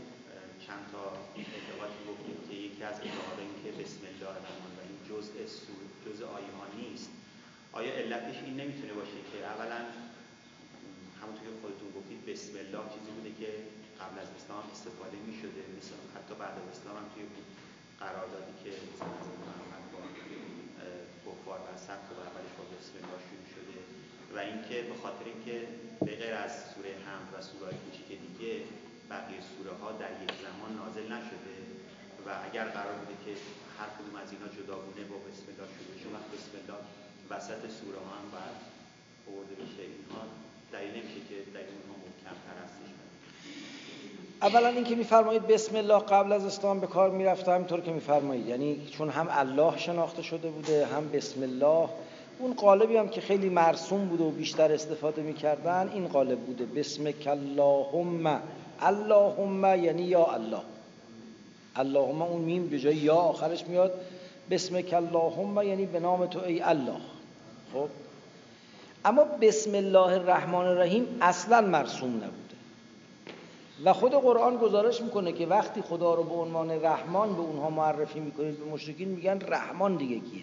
Speaker 3: چند تا اعتقادی گفتیم که یکی از اعتقاد این که بسم الله الرحمن الرحیم جزء سور جزء آیه ها نیست. آیا علتش این نمی‌تونه باشه که اولا همونطور که خودتون گفتید بسم الله چیزی بوده که قبل از اسلام استفاده می شده مثل حتی بعد از اسلام هم توی قراردادی که محمد با کفار و سخت و اولش با بسم الله شروع شده و اینکه به خاطر اینکه به غیر از سوره حمد و سوره کوچیک دیگه بقیه سوره ها در یک زمان نازل نشده و اگر قرار بوده که هر کدوم از اینا جداگونه با بسم الله شروع بشه وقت بسم الله وسط سوره ها هم باید آورده بشه. اینها دلیل نمیشه که در اونها محکمتر هستش.
Speaker 2: اولا اینکه میفرمایید بسم الله قبل از اسلام به کار می‌رفته همینطور که میفرمایید. یعنی چون هم الله شناخته شده بوده هم بسم الله. اون قالبی هم که خیلی مرسوم بوده و بیشتر استفاده می‌کردن این قالب بوده. بسم اللهم. اللهم یعنی یا الله. اللهم اون میم به جای یا آخرش میاد. بسم اللهم یعنی به نام تو ای الله. خب؟ اما بسم الله الرحمن الرحیم اصلا مرسوم نبوده. و خود قرآن گزارش می‌کنه که وقتی خدا رو به عنوان رحمان به اونها معرفی می‌کنید به مشرکین میگن رحمان دیگه کیه؟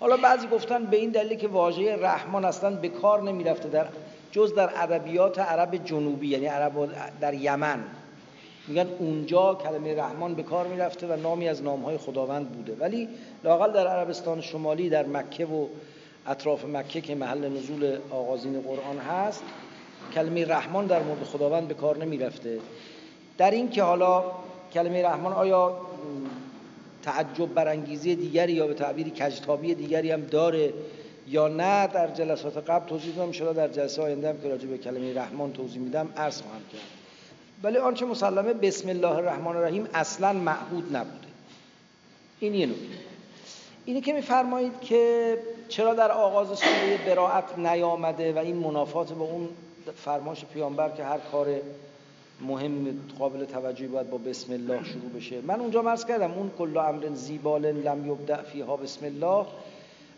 Speaker 2: حالا بعضی گفتن به این دلیل که واژه رحمان اصلا به کار نمی‌رفته در جز در ادبیات عرب جنوبی یعنی عرب در یمن. میگن اونجا کلمه رحمان به کار می‌رفته و نامی از نامهای خداوند بوده. ولی لاقل در عربستان شمالی در مکه و اطراف مکه که محل نزول آغازین قرآن هست کلمه رحمان در مورد خداوند به کار نمی‌رفته. در این که حالا کلمه رحمان آیا تعجب برانگیزی دیگری یا به تعبیری کجتابی دیگری هم داره یا نه در جلسات قبل توضیح دادم ان در جلسه آینده هم که راجع به کلمه رحمان توضیح میدم عرض خواهم کرد. ولی آنچه مسلمه بسم الله الرحمن الرحیم اصلا معهود نبوده. این یه نکته. اینی که میفرمایید که چرا در آغاز سوره براعت نیامده و این منافات با اون فرماش پیامبر که هر کار مهم قابل توجهی باید با بسم الله شروع بشه. من اونجا مرز کردم اون کل امر زیبال لم یبدع فیها بسم الله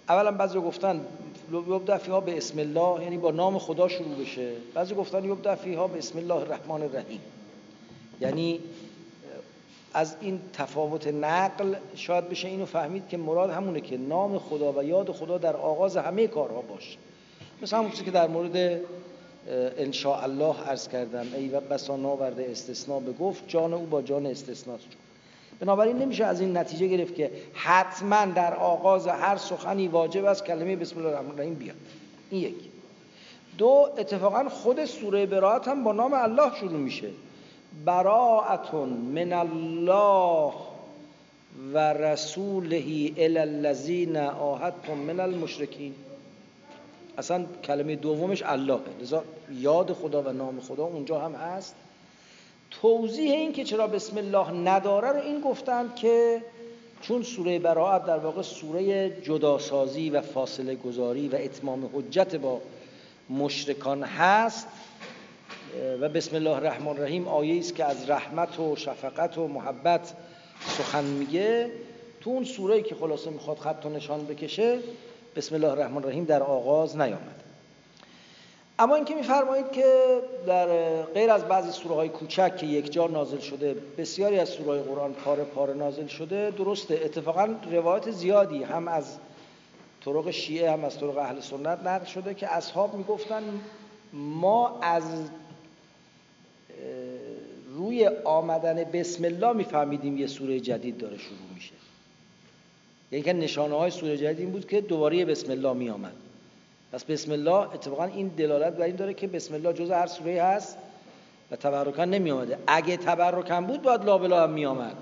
Speaker 2: اولا بعضی گفتن یبدع فیها به اسم الله یعنی با نام خدا شروع بشه. بعضی گفتن یبدع فیها به اسم الله الرحمن الرحیم. یعنی از این تفاوت نقل شاید بشه اینو فهمید که مراد همونه که نام خدا و یاد خدا در آغاز همه کارها باشه. مثل همون که در مورد انشاء الله عرض کردم. ای و بسا ناورده استثناء به گفت جان او با جان استثناء بنابراین نمیشه از این نتیجه گرفت که حتما در آغاز هر سخنی واجب است کلمه بسم الله الرحمن الرحیم بیاد. این یک. دو اتفاقا خود سوره براعت هم با نام الله شروع میشه. براعتون من الله و رسوله الی الذین آهدتم من المشرکین. اصلا کلمه دومش الله. لذا یاد خدا و نام خدا اونجا هم هست. توضیح این که چرا بسم الله نداره رو این گفتند که چون سوره براعت در واقع سوره جداسازی و فاصله گذاری و اتمام حجت با مشرکان هست و بسم الله الرحمن الرحیم آیه است که از رحمت و شفقت و محبت سخن میگه. تو اون سوره که خلاصه می‌خواد خط و نشان بکشه بسم الله الرحمن الرحیم در آغاز نیامد اما اینکه میفرمایید که در غیر از بعضی سوره های کوچک که یک جا نازل شده بسیاری از سوره قرآن پاره پاره نازل شده درسته. اتفاقا روایت زیادی هم از طرق شیعه هم از طرق اهل سنت نقل شده که اصحاب می‌گفتن ما از روی آمدن بسم الله میفهمیدیم یه سوره جدید داره شروع میشه. یعنی که نشانه های سوره جدید این بود که دوباره بسم الله می آمد پس بسم الله اتفاقا این دلالت بر این داره که بسم الله جز هر سوره هست و تبرکن نمی آمده اگه تبرکن بود باید لابلا هم می آمد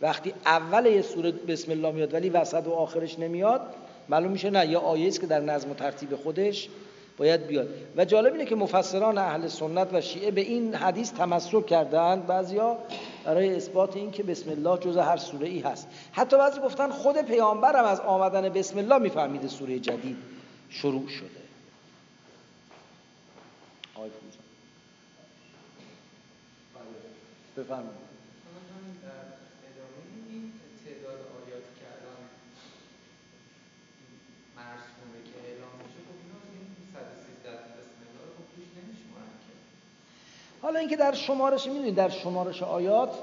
Speaker 2: وقتی اول یه سوره بسم الله میاد ولی وسط و آخرش نمیاد معلوم میشه نه یا آیه است که در نظم و ترتیب خودش باید بیاد. و جالب اینه که مفسران اهل سنت و شیعه به این حدیث تمسک کردند. بعضیا برای اثبات این که بسم الله جز هر سوره ای هست. حتی بعضی گفتن خود پیامبرم از آمدن بسم الله میفهمیده سوره جدید. شروع شده. آقای بفرمایید. حالا اینکه در شمارش می‌دونید در شمارش آیات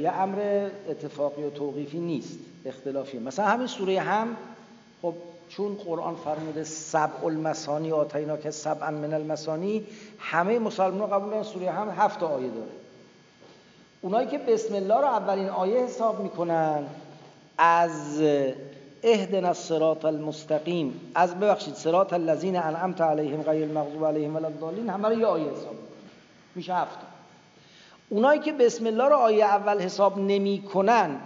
Speaker 2: یه امر اتفاقی و توقیفی نیست اختلافی مثلا همین سوره هم خب چون قرآن فرموده سبع المسانی آتینا که سبعا من المسانی همه مسلمان قبول دارن سوره هم هفت آیه داره. اونایی که بسم الله رو اولین آیه حساب می‌کنن از اهدنا الصراط المستقیم. از ببخشید صراط الذین انعمت علیهم غیر المغضوب علیهم ولا الضالین. همه رو یه آیه حساب میشه هفت. اونایی که بسم الله رو آیه اول حساب نمی‌کنن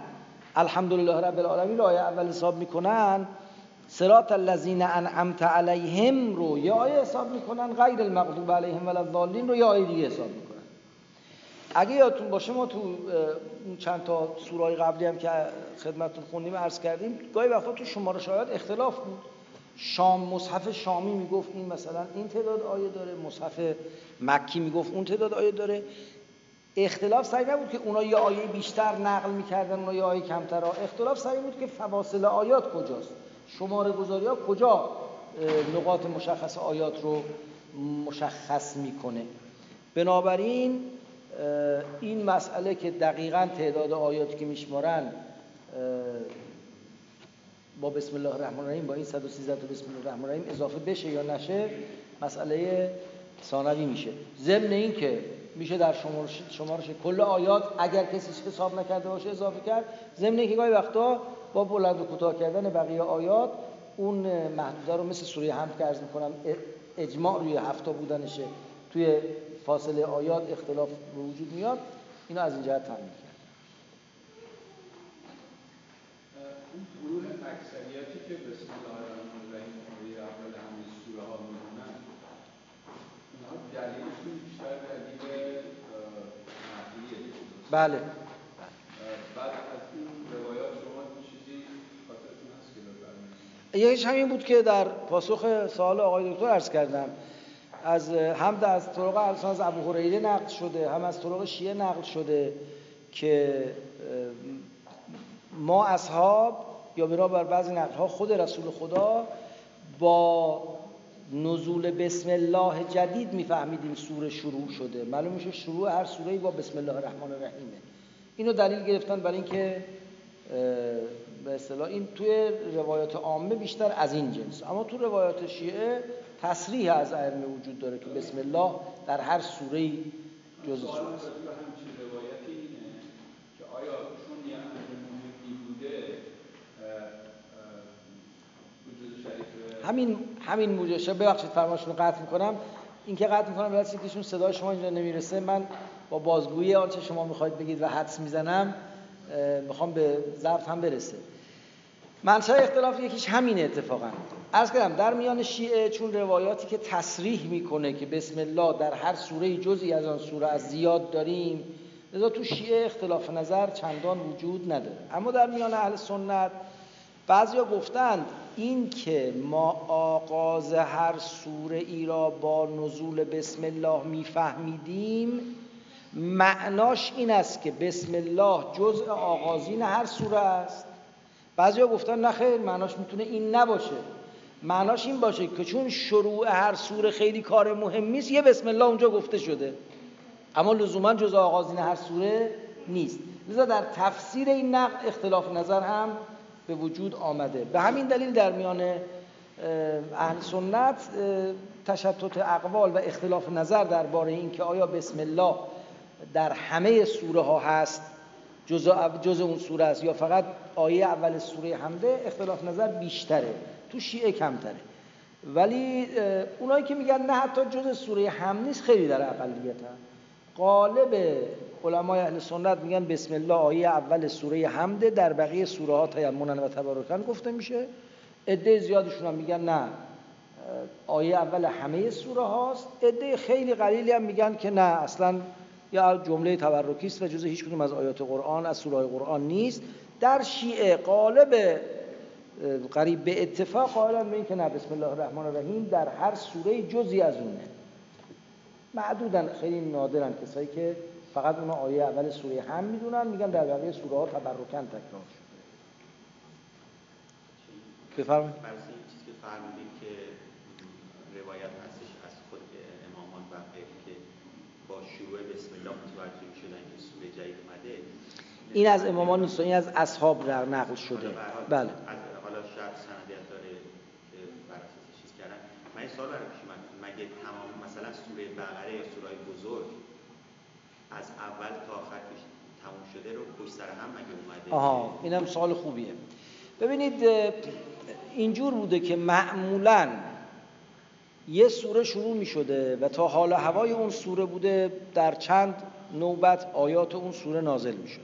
Speaker 2: الحمدلله رب العالمین رو آیه اول حساب می‌کنن صراط الذین انعمت علیهم رو یه آیه حساب می‌کنن غیر المغضوب علیهم ولا الضالین رو یه آیه دیگه حساب می‌کنن. اگه یادتون باشه ما تو چند تا سورای قبلی هم که خدمتتون خوندیم عرض کردیم گاهی وقتا تو شمارش آیات اختلاف بود. شام مصحف شامی می‌گفت این مثلا این تعداد آیه داره مصحف مکی می‌گفت اون تعداد آیه داره. اختلاف سعی نبود که اونا یه آیه بیشتر نقل می‌کردن اونا یه آیه کمتر. اختلاف سعی بود که فواصل آیات کجاست. شماره گذاری ها کجا نقاط مشخص آیات رو مشخص می‌کنه. بنابراین این مسئله که دقیقا تعداد آیات که میشمارن با بسم الله الرحمن الرحیم با این 113 تا بسم الله الرحمن الرحیم اضافه بشه یا نشه مسئله ثانوی میشه. ضمن این که میشه در شمارش, شمارش کل آیات اگر کسی حساب نکرده باشه اضافه کرد. ضمن این که گاهی وقتا با بلند و کوتاه کردن بقیه آیات اون محدوده رو مثل سوره هم که عرض می‌کنم اجماع روی هفته بودنشه. توی فاصله آیات اختلاف به وجود میاد. اینو از این جهت تامین کرد
Speaker 4: اون گروه اکثریتی که بسم الله الرحمن الرحیم آیه اول همه سوره ها میمونن اینها دلیلشون بیشتر دلیل
Speaker 2: بله
Speaker 4: بعد از این روایات شما چیزی خاطرتون هست که بفرمایید
Speaker 2: یکیش همین بود که در پاسخ سوال آقای دکتر عرض کردم. از هم از طرق از ابو هریره نقل شده هم از طرق شیعه نقل شده که ما اصحاب یا بر بعضی نقل ها خود رسول خدا با نزول بسم الله جدید میفهمیدیم سوره شروع شده. معلوم میشه شروع هر سوره با بسم الله الرحمن الرحیمه. اینو دلیل گرفتن برای اینکه به اصطلاح این توی روایات عامه بیشتر از این جنس. اما تو روایات شیعه تصریح از ائمه وجود داره که بسم الله در هر سوره جز سوره است همین همین موجه ببخشید فرماشون رو قطع می‌کنم. این که قطع می‌کنم برای که صدای شما اینجا نمی‌رسه. من با بازگویی آنچه شما می‌خواید بگید و حدس می‌زنم می‌خوام به ظرف هم برسه. منشأ اختلاف یکیش همین اتفاقا. از کردم در میان شیعه چون روایاتی که تصریح می‌کنه که بسم الله در هر سوره جزی از آن سوره از زیاد داریم لذا تو شیعه اختلاف نظر چندان وجود نداره. اما در میان اهل سنت بعضیا گفتند این که ما آغاز هر سوره ای را با نزول بسم الله میفهمیدیم معناش این است که بسم الله جزء آغازین هر سوره است. بعضیا گفتن نه خیر معناش می‌تونه این نباشه. معناش این باشه که چون شروع هر سوره خیلی کار مهمی است یه بسم الله اونجا گفته شده. اما لزوما جز آغازین هر سوره نیست. لذا در تفسیر این نقل اختلاف نظر هم به وجود آمده. به همین دلیل در میان اهل سنت تشتت اقوال و اختلاف نظر درباره اینکه آیا بسم الله در همه سوره ها هست جز, جز اون سوره است. یا فقط آیه اول سوره حمده اختلاف نظر بیشتره. تو شیعه کمتره. ولی اونایی که میگن نه حتی جز سوره هم نیست خیلی در اقلیت هم قالب علمای اهل سنت میگن بسم الله آیه اول سوره حمده در بقیه سوره ها تیمونن و تبارکن گفته میشه. عده زیادشون هم میگن نه. آیه اول همه سوره هاست عده خیلی قلیلی هم میگن که نه اصلا یا جمله تبرکی است و جزء هیچ کدوم از آیات قرآن از سوره قرآن نیست. در شیعه قالب قریب به اتفاق قائلن به که نه بسم الله الرحمن الرحیم در هر سوره جزی از اونه. معدودن خیلی نادرن کسایی که فقط اونا آیه اول سوره هم می‌دونن میگن در بقیه سوره ها تبرکن تکرار شده
Speaker 3: بفرمایید. چیزی که فرمودید که روایت هستش از خود امامان و که با شروع بسم الله متوجه شدن که سوره جدید اومده
Speaker 2: این از امامان نیست این از اصحاب در نقل شده. بله.
Speaker 3: حالا شاید سندیت داره بر اساس چیز کردن. من این سوال برای پیش مگه تمام مثلا سوره بقره یا سوره بزرگ از اول تا آخر تموم شده رو پشت سر هم مگه اومده؟
Speaker 2: آها اینم سوال خوبیه. ببینید اینجور بوده که معمولا یه سوره شروع می شده و تا حال هوای اون سوره بوده در چند نوبت آیات اون سوره نازل می شد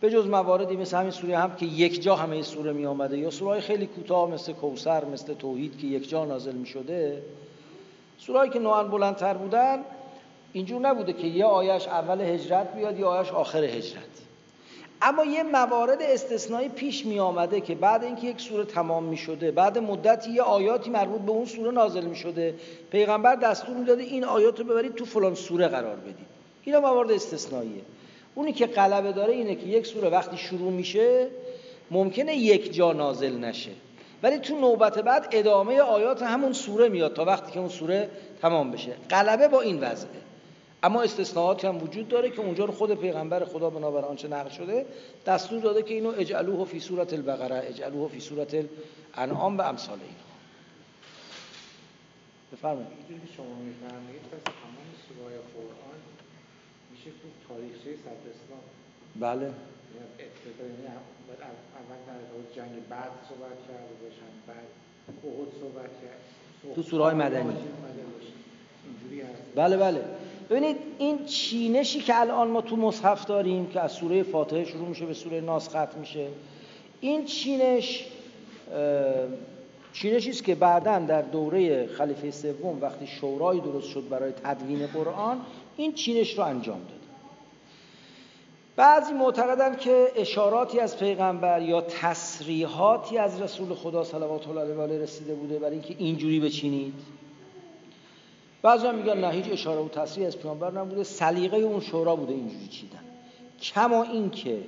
Speaker 2: به جز مواردی مثل همین سوره هم که یک جا همه سوره می آمده یا سوره خیلی کوتاه مثل کوسر مثل توحید که یک جا نازل می شده سوره که نوعا بلندتر بودن اینجور نبوده که یه آیش اول هجرت بیاد یه آیش آخر هجرت. اما یه موارد استثنایی پیش می آمده که بعد اینکه یک سوره تمام می شده بعد مدتی یه آیاتی مربوط به اون سوره نازل می شده پیغمبر دستور می داده این آیات رو ببرید تو فلان سوره قرار بدید. اینا موارد استثنائیه اونی که غلبه داره اینه که یک سوره وقتی شروع میشه ممکنه یک جا نازل نشه. ولی تو نوبت بعد ادامه آیات همون سوره میاد تا وقتی که اون سوره تمام بشه. غلبه با این وضعه. اما استثناءاتی هم وجود داره که اونجا رو خود پیغمبر خدا بنابر آنچه نقل شده دستور داده که اینو اجعلوه فی صورت البقره اجعلوه فی صورت الانعام و امثال این
Speaker 5: بفرمایید. شما میفرمایید پس تمام سوره قرآن میشه تو تاریخچه صدر اسلام
Speaker 2: بله
Speaker 5: یعنی اول جنگ بعد صحبت کرده باشن بعد احد صحبت کرد.
Speaker 2: تو سوره مدنی. بله بله. ببینید این چینشی که الان ما تو مصحف داریم که از سوره فاتحه شروع میشه به سوره ناس ختم میشه این چینش چینشی است که بعدا در دوره خلیفه سوم وقتی شورای درست شد برای تدوین قرآن این چینش رو انجام داد. بعضی معتقدن که اشاراتی از پیغمبر یا تصریحاتی از رسول خدا صلوات الله علیه و رسیده بوده برای اینکه اینجوری بچینید. بعضی هم میگن نه هیچ اشاره و تصریح از پیامبر نبوده سلیقه اون شورا بوده اینجوری چیدن. کما اینکه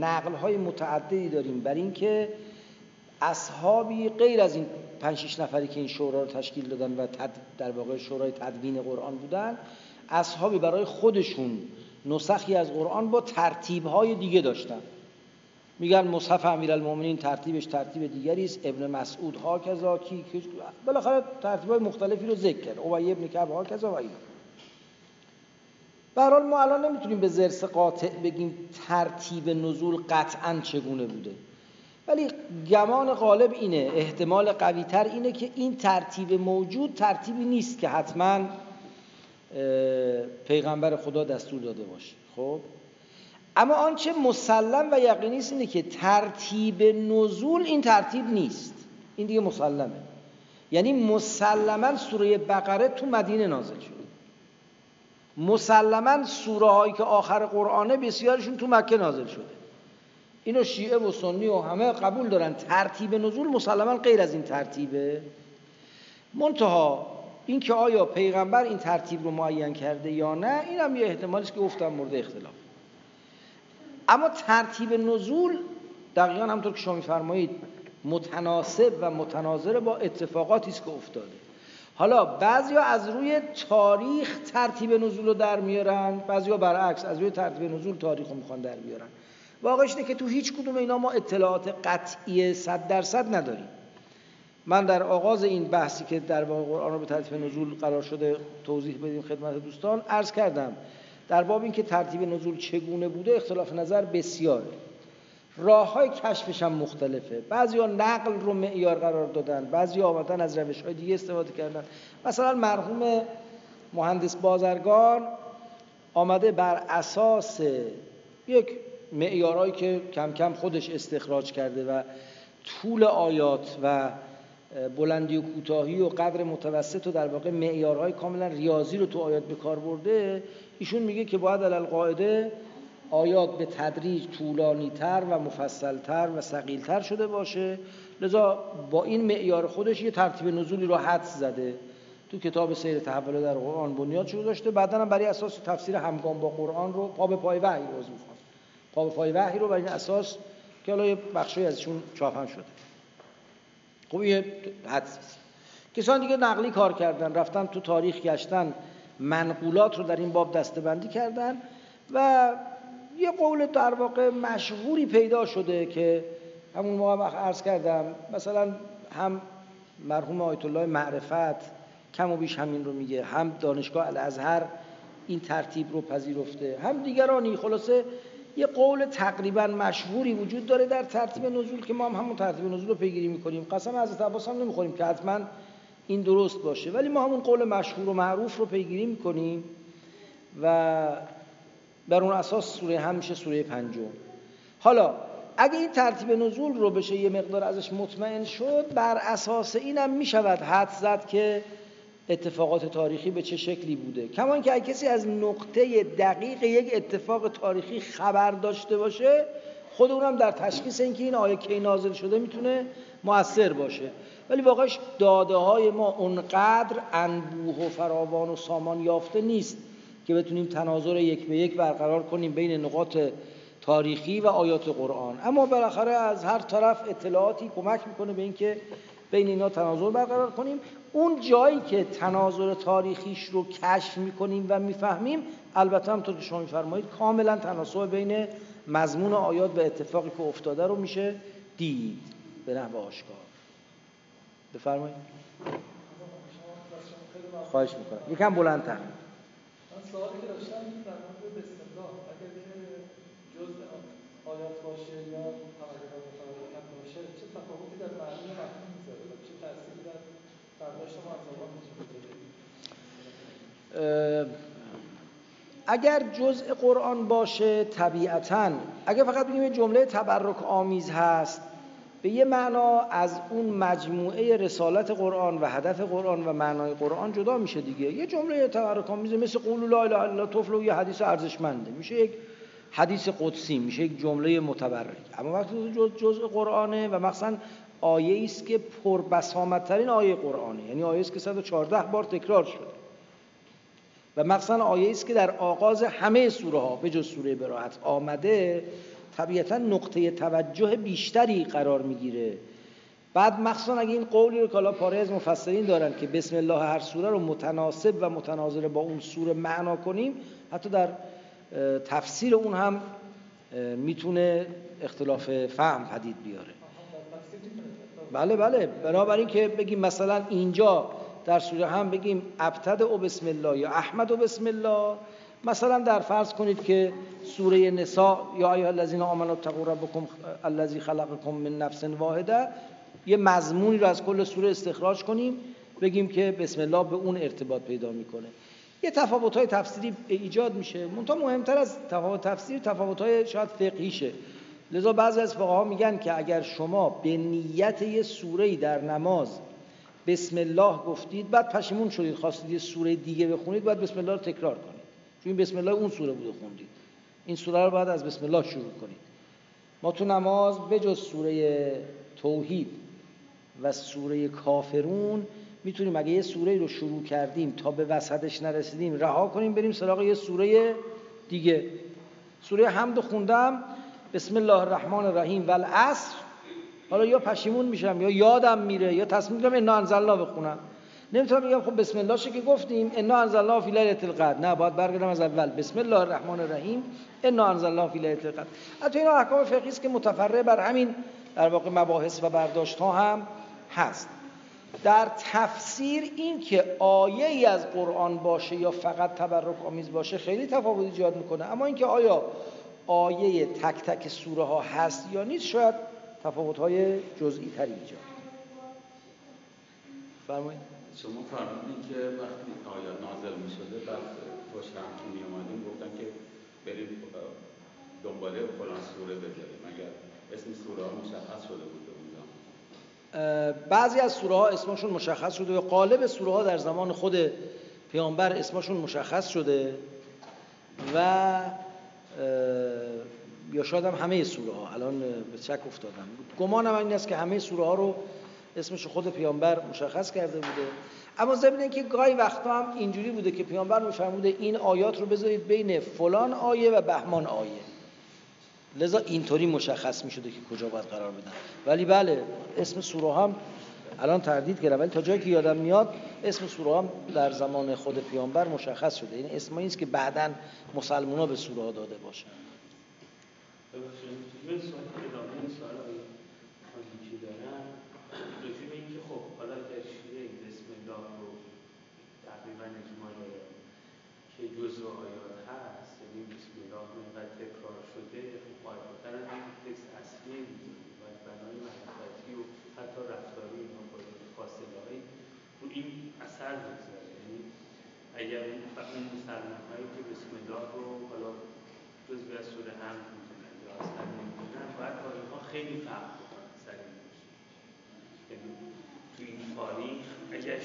Speaker 2: نقل های متعددی داریم بر اینکه اصحابی غیر از این پنج شش نفری که این شورا رو تشکیل دادن و در واقع شورای تدوین قرآن بودن اصحابی برای خودشون نسخی از قرآن با ترتیب های دیگه داشتن. میگن مصحف امیرالمومنین ترتیبش ترتیب دیگری است. ابن مسعود ها کذا کی بالاخره ترتیبای مختلفی رو ذکر کرد. ابی ابن کعب ها کذا و اینا. به ما الان نمی‌تونیم به زرس قاطع بگیم ترتیب نزول قطعا چگونه بوده. ولی گمان غالب اینه احتمال قوی تر اینه که این ترتیب موجود ترتیبی نیست که حتما پیغمبر خدا دستور داده باشه. خب؟ اما آنچه مسلم و یقینی است اینه که ترتیب نزول این ترتیب نیست. این دیگه مسلمه. یعنی مسلما سوره بقره تو مدینه نازل شده. مسلما سوره هایی که آخر قرآنه بسیارشون تو مکه نازل شده. اینو شیعه و سنی و همه قبول دارن. ترتیب نزول مسلما غیر از این ترتیبه. منتها اینکه آیا پیغمبر این ترتیب رو معین کرده یا نه این هم یه احتمالی است که گفتم مورد اختلاف. اما ترتیب نزول دقیقا همطور که شما میفرمایید متناسب و متناظر با اتفاقاتی است که افتاده. حالا بعضیا از روی تاریخ ترتیب نزول رو در میارن بعضیا برعکس از روی ترتیب نزول تاریخ رو می‌خوان در بیارن. واقعش اینه که تو هیچ کدوم اینا ما اطلاعات قطعی صد درصد نداریم. من در آغاز این بحثی که در واقع قرآن رو به ترتیب نزول قرار شده توضیح بدیم خدمت دوستان عرض کردم در باب اینکه ترتیب نزول چگونه بوده اختلاف نظر بسیاره راه های کشفش هم مختلفه. بعضی ها نقل رو معیار قرار دادن بعضی آمدن از روش های دیگه استفاده کردن. مثلا مرحوم مهندس بازرگان آمده بر اساس یک معیارهایی که کم کم خودش استخراج کرده و طول آیات و بلندی و کوتاهی و قدر متوسط و در واقع معیارهای کاملا ریاضی رو تو آیات به کار برده ایشون میگه که باید علل قاعده آیات به تدریج طولانی تر و مفصل تر و سقیل تر شده باشه. لذا با این معیار خودش یه ترتیب نزولی رو حدس زده. تو کتاب سیر تحول در قرآن بنیاد شده داشته. بعدا هم برای اساس تفسیر همگام با قرآن رو پا به پای وحی رو پا به پای وحی رو بر این اساس که حالا یه بخشی ازشون چاپ هم شده. خب یه حدس. کسان دیگه نقلی کار کردن رفتن تو تاریخ گشتن. منقولات رو در این باب دستبندی کردن و یه قول در واقع مشهوری پیدا شده که همون موقع عرض کردم مثلا هم مرحوم آیت الله معرفت کم و بیش همین رو میگه هم دانشگاه الازهر این ترتیب رو پذیرفته هم دیگرانی. خلاصه یه قول تقریبا مشهوری وجود داره در ترتیب نزول که ما هم همون ترتیب نزول رو پیگیری می‌کنیم. قسم از عباس هم نمی‌خوریم که حتما این درست باشه. ولی ما همون قول مشهور و معروف رو پیگیری می‌کنیم و بر اون اساس سوره هم میشه سوره پنجم. حالا اگه این ترتیب نزول رو بشه یه مقدار ازش مطمئن شد بر اساس اینم می‌شود حد زد که اتفاقات تاریخی به چه شکلی بوده. کما اینکه اگه کسی از نقطه دقیق یک اتفاق تاریخی خبر داشته باشه خود اونم در تشخیص اینکه این آیه کی نازل شده می‌تونه موثر باشه. ولی واقعش داده های ما اونقدر انبوه و فراوان و سامان یافته نیست که بتونیم تناظر یک به یک برقرار کنیم بین نقاط تاریخی و آیات قرآن. اما بالاخره از هر طرف اطلاعاتی کمک می‌کنه به اینکه بین اینا تناظر برقرار کنیم. اون جایی که تناظر تاریخیش رو کشف می‌کنیم و می‌فهمیم البته همطور که شما میفرمایید کاملا تناسب بین مضمون آیات و اتفاقی که افتاده رو میشه دید. به نحو آشکار. بفرمایید. خواهش می‌کنم. یکم بلندتر.
Speaker 6: سوالی که داشتم در مورد بسم الله اگر جز آیات باشه یا پراگراف متعارف باشه چه تفاوتی در معنی مفهوم می‌ذاره؟ و چه تأثیری در برداشت ما از زبان
Speaker 2: اگر جزء قرآن باشه طبیعتا اگر فقط بگیم جمله تبرک آمیز هست به یه معنا از اون مجموعه رسالت قرآن و هدف قرآن و معنای قرآن جدا میشه دیگه. یه جمله تبرک آمیزه مثل قول لا اله الا طفل و یه حدیث ارزشمنده. میشه یک حدیث قدسی میشه یک جمله متبرک. اما وقتی جز جزء قرآنه و مثلا آیه است که پربسامدترین آیه قرآنه. یعنی آیه است که 114 بار تکرار شده. و مثلا آیه است که در آغاز همه سوره ها به جز سوره براعت آمده طبیعتا نقطه توجه بیشتری قرار می‌گیره. بعد مخصوصا اگه این قولی رو کالا پاره از مفسرین دارن که بسم الله هر سوره رو متناسب و متناظر با اون سوره معنا کنیم حتی در تفسیر اون هم می‌تونه اختلاف فهم پدید بیاره. بله بله. بنابراین که بگیم مثلا اینجا در سوره هم بگیم ابتد و بسم الله یا احمد و بسم الله مثلا در فرض کنید که سوره نساء یا ایها الذین آمنوا اتقوا ربکم الذی خلقکم من نفس واحده یه مضمونی رو از کل سوره استخراج کنیم بگیم که بسم الله به اون ارتباط پیدا می‌کنه. یه تفاوت های تفسیری ایجاد میشه. منتها مهمتر از تفاوت تفسیری تفاوت های شاید فقهیشه. لذا بعضی از فقها میگن که اگر شما به نیت یه سوره در نماز بسم الله گفتید بعد پشیمون شدید خواستید یه سوره دیگه بخونید بعد بسم الله رو تکرار کنید. چون بسم الله اون سوره بوده خوندید این سوره رو باید از بسم الله شروع کنید ما تو نماز بجز سوره توحید و سوره کافرون می‌تونیم اگه یه سوره رو شروع کردیم تا به وسطش نرسیدیم رها کنیم بریم سراغ یه سوره دیگه. سوره حمد خوندم. بسم الله الرحمن الرحیم. و حالا یا پشیمون میشم یا یادم میره یا تصمیم می‌گیرم انا انزلنا بخونم. نمی‌تونم بگم خب بسم الله که گفتیم. انا انزلنا فی لیله القدر نه باید برگردم از اول. بسم الله الرحمن الرحیم. انا انزلنا فی لیله القدر البته این احکام فقهی است که متفرع بر همین در واقع مباحث و برداشت ها هم هست. در تفسیر این که آیه ای از قرآن باشه یا فقط تبرک آمیز باشه خیلی تفاوت ایجاد می‌کنه. اما اینکه آیا آیه تک تک سوره ها هست یا نیست شاید تفاوت های جزئی تری ایجاد فرمایید.
Speaker 4: شما فرمودین که وقتی آیات نازل می شده بعد پشت هم می اومدیم گفتن که بریم دنباله فلان سوره بذاریم اگر اسم سوره ها مشخص شده بود
Speaker 2: بعضی از سوره ها اسمشون مشخص شده. و قالب سوره ها در زمان خود پیامبر اسمشون مشخص شده و یا شاید هم همه سوره ها. الان به شک افتادم. گمانم این است که همه سوره ها رو اسمش خود پیامبر مشخص کرده بوده. اما ضمن اینکه گاهی وقتا هم اینجوری بوده که پیامبر میفرموده این آیات رو بذارید بین فلان آیه و بهمان آیه. لذا اینطوری مشخص می شده که کجا باید قرار بدن. ولی بله اسم سوره هم الان تردید کردم ولی تا جایی که یادم میاد اسم سوره هم در زمان خود پیامبر مشخص شده. این اسمایی است که بعدا مسلمان به سوره ها داده باشه.
Speaker 4: جزء آیات هست یعنی بسم الله اینقدر تکرار شده خب قاعدتا این تکست اصلی و بنای معرفتی و حتی رفتاری اینا با فاصله هایی رو این اثر بگذاره. یعنی اگر اون مسلمان هایی که بسم الله رو حالا جزء از سوره هم می‌دونن یا اصلا نمی‌دونن باید با اینها خیلی فرق بکنن سر این یعنی تو این تاریخ اگر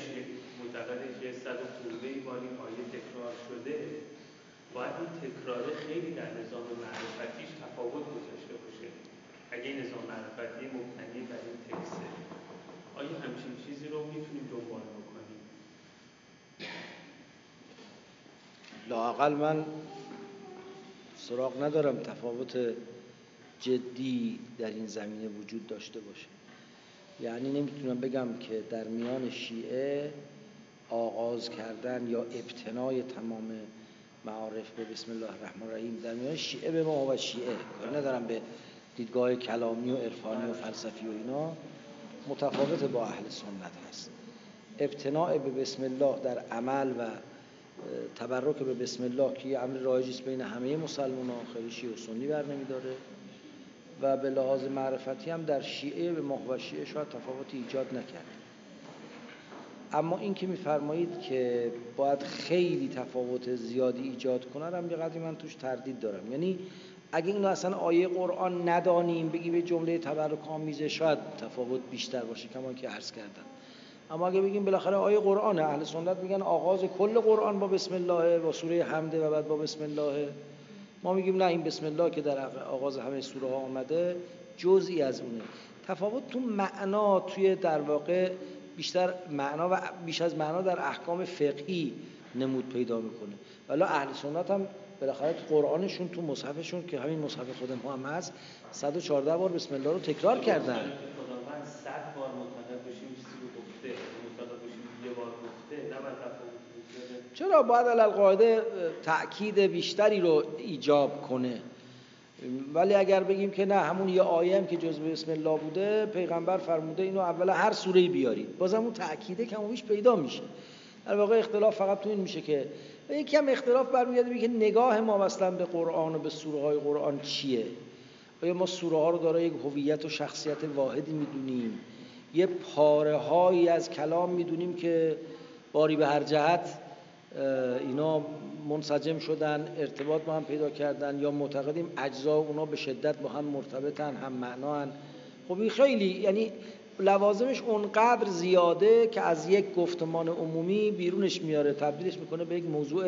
Speaker 4: معتقده که صد خورده باری آیه تکرار شده باید این تکرار خیلی در نظام معرفتیش تفاوت گذاشته باشه. اگه نظام معرفتی مبتنی بر این تکسته آیا همچین چیزی رو می‌تونیم دنبال بکنیم؟
Speaker 2: لاقل من سراغ ندارم تفاوت جدی در این زمینه وجود داشته باشه. یعنی نمی‌تونم بگم که در میان شیعه آغاز کردن یا ابتنای تمام معارف به بسم الله الرحمن الرحیم در میان شیعه به ما و شیعه. کار ندارم به دیدگاه کلامی و عرفانی و فلسفی و اینا. متفاوت با اهل سنت هست. ابتناع به بسم الله در عمل و تبرک به بسم الله که یه عمل رایجی بین همه مسلمان ها خیلی شیعه و سنی بر نمیداره. و به لحاظ معرفتی هم در شیعه به ما و شیعه شاید تفاوتی ایجاد نکرد. اما این که میفرمایید که باید خیلی تفاوت زیادی ایجاد کنه هم یه من توش تردید دارم. یعنی اگه اینو اصلا آیه قرآن ندانیم بگی به جمله تبرک آمیزه شاید تفاوت بیشتر باشه کما که عرض کردم. اما اگه بگیم بالاخره آیه قرآنه اهل سنت میگن آغاز کل قرآن با بسم الله با سوره حمده و بعد با بسم الله. ما میگیم نه این بسم الله که در آغاز همه سوره ها آمده جزئی از اونه. تفاوت تو معنا توی در واقع بیشتر معنا و بیش از معنا در احکام فقهی نمود پیدا می‌کنه. ولی اهل سنت هم بالاخره تو قرآنشون تو مصحفشون که همین مصحف خود ما هم هست 114 بار بسم الله رو تکرار کردن.
Speaker 4: بار معتقد بشیم گفته. یه بار گفته.
Speaker 2: چرا باید القاعده تأکید بیشتری رو ایجاب کنه؟ ولی اگر بگیم که نه همون یه آیه هم که جزء بسم الله بوده پیغمبر فرموده اینو اول هر سوره بیارید. بازم اون تأکیده کمابیش پیدا میشه. در واقع اختلاف فقط تو این میشه که یکی هم اختلاف برمیگرده که نگاه ما مثلا به قرآن و به سوره های قرآن چیه؟ آیا ما سوره ها رو دارای یک هویت و شخصیت واحدی می‌دونیم؟ یه پاره هایی از کلام می‌دونیم که باری به هر جهت اینا منسجم شدن ارتباط با هم پیدا کردن یا معتقدیم اجزا اونا به شدت با هم مرتبطن هم معنان. خب این خیلی یعنی لوازمش اونقدر زیاده که از یک گفتمان عمومی بیرونش میاره تبدیلش می‌کنه به یک موضوع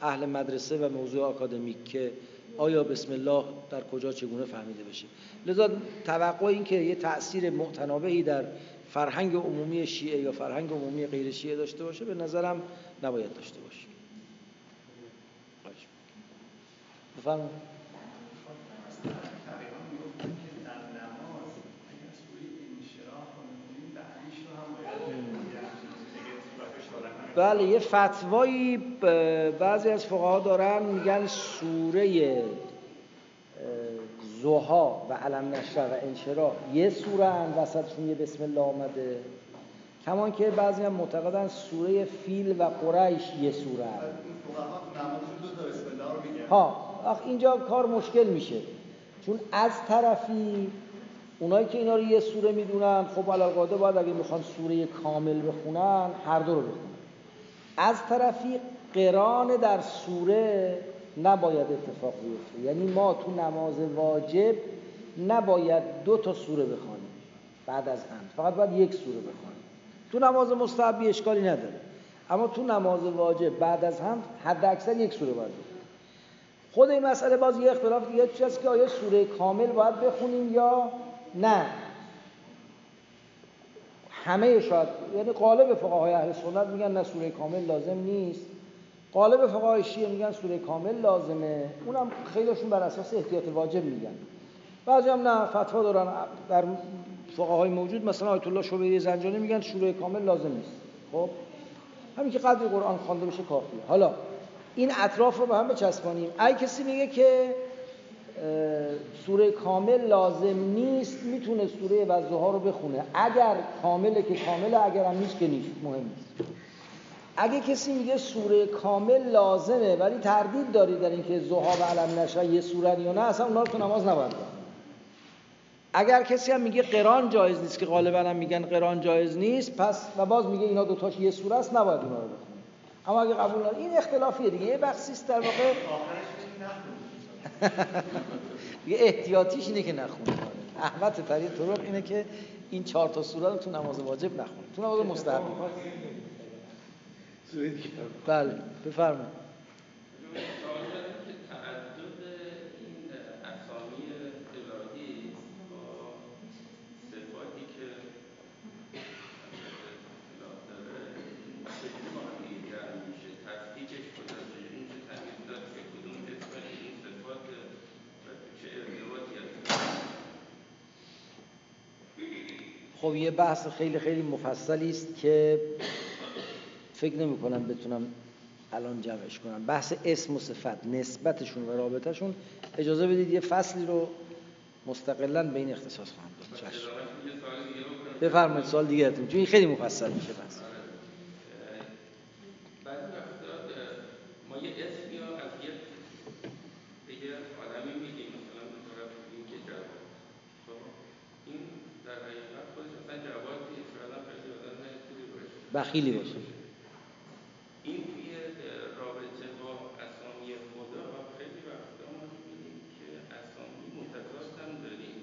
Speaker 2: اهل مدرسه و موضوع آکادمیک که آیا بسم الله در کجا چگونه فهمیده بشه لذا توقع این که یه تأثیر معتنابهی در فرهنگ عمومی شیعه یا فرهنگ عمومی غیر شیعه داشته باشه به نظرم نباید داشته باشه. بفرمایید. بله یه فتوایی بعضی از فقها دارن میگن سوره زوها و علم نشر و انشرا یه سوره هم وسطشون یه بسم الله آمده کمان که بعضی هم معتقدن سوره فیل و قریش یه سوره هم. ها اینجا کار مشکل میشه. چون از طرفی اونایی که اینا رو یه سوره می‌دونن خب علاقاده باید اگه می‌خوان سوره کامل بخونن هر دو رو بخونن. از طرفی قران در سوره نباید اتفاق بیفته. یعنی ما تو نماز واجب نباید دو تا سوره بخوانیم بعد از هم فقط باید یک سوره بخوانیم. تو نماز مستحبی اشکالی نداره. اما تو نماز واجب بعد از هم حد اکثر یک سوره باید بخونیم. خود این مسئله باز یه اختلاف دیگه چیز که آیا سوره کامل باید بخونیم یا نه؟ همه شاید یعنی قالب فقهای اهل سنت میگن نه سوره کامل لازم نیست. قالب فقهای شیعه میگن سوره کامل لازمه. اونم خیلیشون بر اساس احتیاط واجب میگن. بعضی هم نه فتوا دارن در فقهای موجود مثلا آیت الله شبیه زنجانی میگن سوره کامل لازم نیست. خب؟ همین که قدر قرآن خوانده بشه کافیه. حالا این اطراف رو به هم بچسبانیم. ای کسی میگه که سوره کامل لازم نیست می‌تونه سوره وضوها رو بخونه. اگر کامله که کامله اگر هم نیست که نیست مهم نیست. اگه کسی میگه سوره کامل لازمه ولی تردید داری در اینکه زها و علم نشه یه سوره یا نه اصلا اونا رو تو نماز نباید اگر کسی هم میگه قران جایز نیست که غالبا هم میگن قران جایز نیست پس و باز میگه اینا دوتاش یه سوره است نباید اونا رو اما اگه قبول نداره این اختلافیه دیگه یه بحثی است در واقع. یه احتیاطیش اینه که نخونه احمد فرید طرق اینه که این چهار تا سوره رو تو نماز واجب نخونه تو نماز مستحب. بله بفرمایید. خب یه بحث خیلی خیلی مفصلی است که فکر نمی کنم بتونم الان جمعش کنم. بحث اسم و صفت نسبتشون و رابطهشون اجازه بدید یه فصلی رو مستقلا به این اختصاص خواهم داد. بفرمایید سوال دیگه چون این خیلی مفصل میشه بحث بخیلی باشه
Speaker 7: این توی رابطه با اسامی خدا خیلی وقتا ما می‌بینیم که اسامی متضاد هم داریم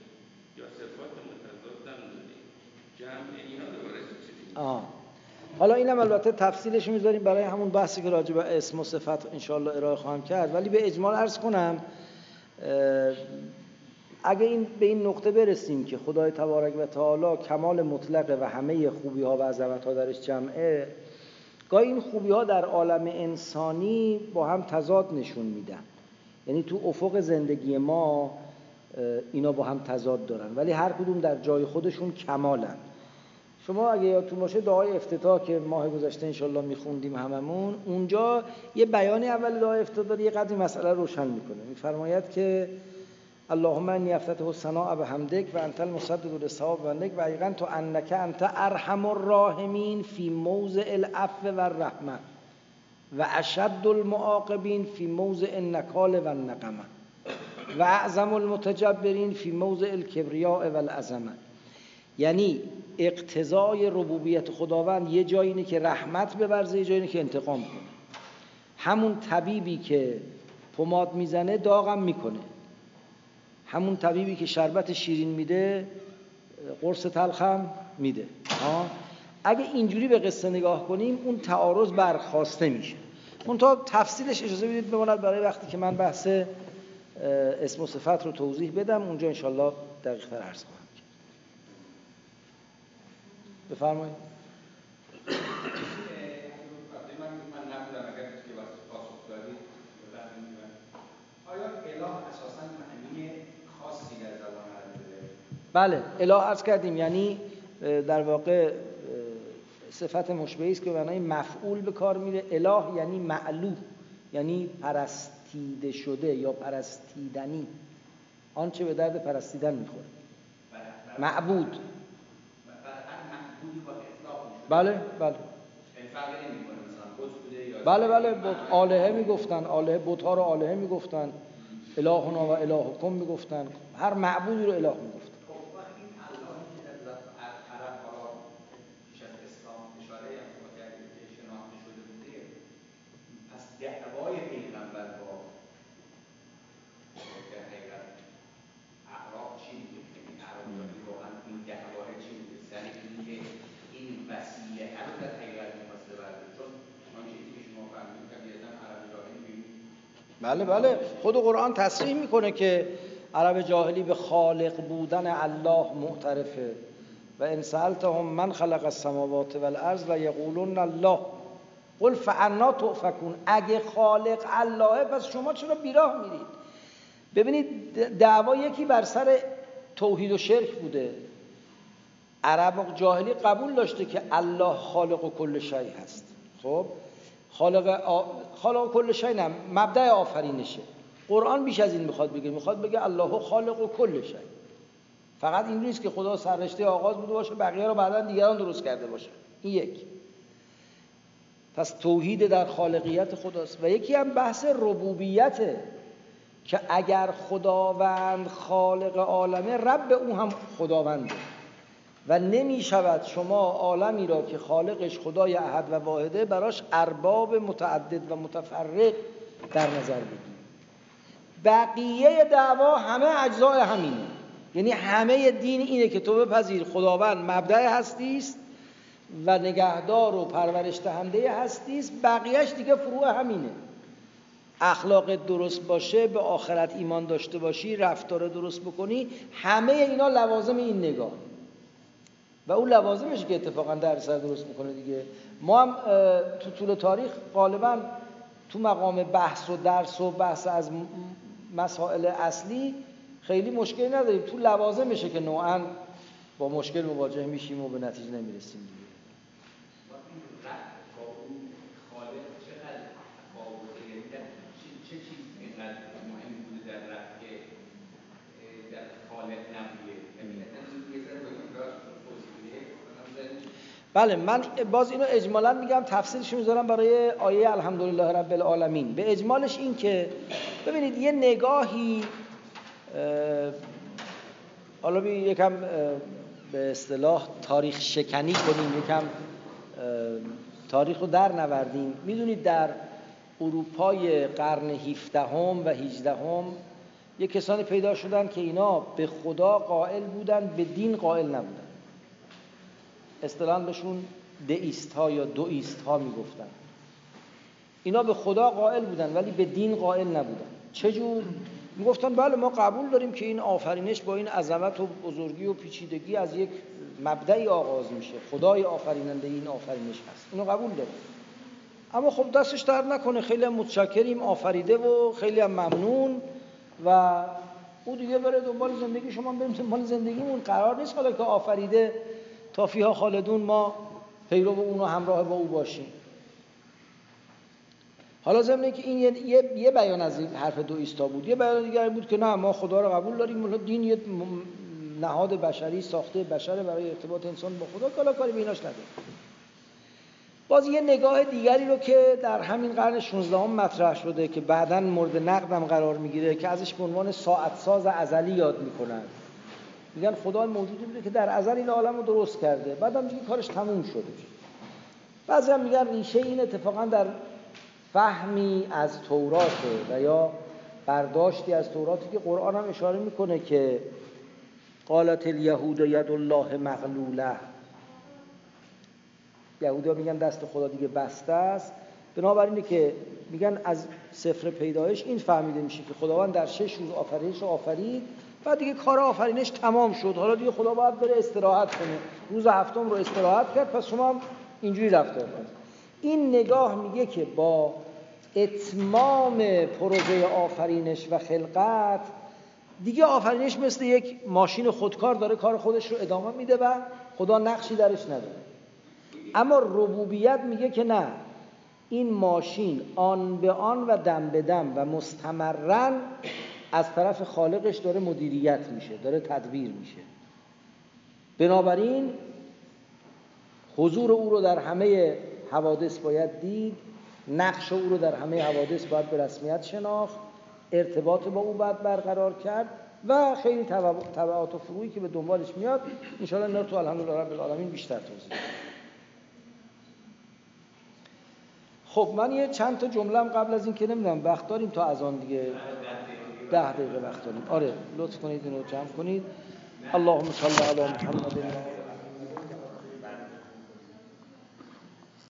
Speaker 7: یا صفات متضاد هم داریم جمع اینا دوباره آه
Speaker 2: اینم البته تفصیلش می‌ذاریم برای همون بحثی که راجع به اسم و صفت انشاءالله ارائه خواهم کرد. ولی به اجمال عرض کنم اگه این به این نقطه برسیم که خدای تبارک و تعالی کمال مطلقه و همه خوبی ها و عظمت ها درش جمعه گاهی این خوبی ها در عالم انسانی با هم تضاد نشون میدن. یعنی تو افق زندگی ما اینا با هم تضاد دارن. ولی هر کدوم در جای خودشون کمالن. شما اگه یادتون باشه دعای افتتاح که ماه گذشته انشالله میخوندیم هممون اونجا یه بیانی اول دعای افتتاح یه قدری مسئله روشن می‌کنه. میفرماید که اللهم انی افتته الثناء بحمدک و انت المسدد للصواب بندک و ایقن تو انک انت ارحم الراحمین فی موضع العفو و الرحمه و اشد المعاقبین فی موضع النکال و النقمه و اعظم المتجبرین فی موضع الکبریاء و العظمه یعنی اقتضای ربوبیت خداوند یه جایی اینه که رحمت ببرزه یه جایی که انتقام کنه. همون طبیبی که پماد می‌زنه داغم می‌کنه. همون طبیبی که شربت شیرین میده قرص تلخم میده. اگه اینجوری به قصه نگاه کنیم اون تعارض برخواسته میشه. تا تفصیلش اجازه بدید بماند برای وقتی که من بحث اسم و صفت رو توضیح بدم. اونجا انشالله دقیق تر عرض خواهم کرد بفرمایید. بله اله ارز کردیم یعنی در واقع صفت مشبهی است که معنای مفعول به کار میره. اله یعنی معلو یعنی پرستیده شده یا پرستیدنی. آنچه به درد پرستیدن می‌خوره. معبود. بله بله. بله بله بله آلهه می‌گفتن آلهه بوت ها رو آلهه می‌گفتن الهنا و الهکم می‌گفتن هر معبودی رو اله می‌گفتن. بله بله. خود قرآن تصریح می‌کنه که عرب جاهلی به خالق بودن الله معترفه و ان سألتهم من خلق السماوات والارض و یقولون الله. قل فعنا تؤفکون. اگه خالق الله پس شما چرا بیراه میرید؟ ببینید دعوا یکی بر سر توحید و شرک بوده. عرب جاهلی قبول داشته که الله خالق و کل شیء هست. خب؟ خالق, آ... خالق کل شی نه مبدع آفرینشه. قرآن بیش از این می‌خواد بگه می‌خواد بگه الله خالق و کل شی. فقط این نیست که خدا سررشته آغاز بوده باشه بقیه رو بعدا دیگران درست کرده باشه. این یک. پس توحید در خالقیت خداست. و یکی هم بحث ربوبیته که اگر خداوند خالق عالمه رب او هم خداونده. و نمی شود شما عالمی را که خالقش خدای احد و واحده براش ارباب متعدد و متفرق در نظر بگیرید. بقیه دعوا همه اجزای همینه. یعنی همه دین اینه که تو بپذیر خداوند مبدع هستی است و نگهدار و پرورش دهنده هستی است بقیهش دیگه فروع همینه. اخلاق درست باشه به آخرت ایمان داشته باشی رفتار درست بکنی همه اینا لوازم این نگاه. و اون لوازمش که اتفاقا در سر درست می‌کنه دیگه. ما هم تو طول تاریخ غالبا تو مقام بحث و درس و بحث از مسائل اصلی خیلی مشکلی نداریم. تو لوازمشه که نوعا با مشکل مواجه میشیم و به نتیجه نمی‌رسیم دیگه. بله من باز اینو اجمالا میگم تفسیرش می‌ذارم برای آیه الحمدلله رب العالمین. به اجمالش این که ببینید یه نگاهی حالا بی یکم به اصطلاح تاریخ شکنی کنیم یکم تاریخ رو در نوردیم. می‌دونید در اروپای قرن 17 و 18 هم یه کسانی پیدا شدن که اینا به خدا قائل بودن به دین قائل نبودن. اصطلاحا بهشون دئیست ها یا دوئیست ها می‌گفتن. اینا به خدا قائل بودن ولی به دین قائل نبودن. چجور می‌گفتن بله ما قبول داریم که این آفرینش با این عظمت و بزرگی و پیچیدگی از یک مبدعی آغاز میشه. خدای آفریننده این آفرینش هست. اینو قبول داریم. اما خب دستش در نکنه. خیلی هم متشکریم آفریده و خیلی هم ممنون. و او دیگه بره دنبال زندگی شما بریم دنبال زندگیمون. قرار نیست حالا که آفریده تا فیها خالدون ما پیرو اون همراه با او باشیم. حالا ضمن که این یه, یه بیان از این حرف دو ایستا بود. یه بیان دیگر بود که نه ما خدا رو قبول داریم. دین یه نهاد بشری ساخته بشر برای ارتباط انسان با خدا کلا کاری به ایناش نداره باز یه نگاه دیگری رو که در همین قرن 16 هم مطرح شده که بعدا مورد نقدم قرار می‌گیره که ازش به عنوان ساعت ساز ازلی یاد می‌کنن. میگن خدای موجودی بوده که در ازل این عالم رو درست کرده. بعدم میگه کارش تموم شده. بعضی هم میگن ریشه این اتفاقا در فهمی از توراته و یا برداشتی از توراتی که قرآن هم اشاره می‌کنه که قالت الیهود ید الله مغلوله. یهودی میگن دست خدا دیگه بسته است. بنابراینه که میگن از سفر پیدایش این فهمیده میشه که خداوند در شش روز آفرینش رو آفرید بعد دیگه کار آفرینش تمام شد. حالا دیگه خدا باید بره استراحت کنه. روز هفتم رو استراحت کرد پس شما هم اینجوری رفتار کنید. این نگاه میگه که با اتمام پروژه آفرینش و خلقت دیگه آفرینش مثل یک ماشین خودکار داره کار خودش رو ادامه میده و خدا نقشی درش نداره. اما ربوبیت میگه که نه این ماشین آن به آن و دم به دم و مستمرن از طرف خالقش داره مدیریت میشه داره تدبیر میشه. بنابراین حضور او رو در همه حوادث باید دید نقش او رو در همه حوادث باید به رسمیت شناخت ارتباط با او باید برقرار کرد و خیلی تبعات و فروعی که به دنبالش میاد انشاءالله اینا تو الحمدلله رب العالمین بیشتر توضیح خب من یه چند تا جمله قبل از این که نمی‌دونم وقت داریم تا از آن دیگه؟ ده دقیقه وقت داریم. آره لطف کنید اینو جمع کنید. اللهم صل علی محمد.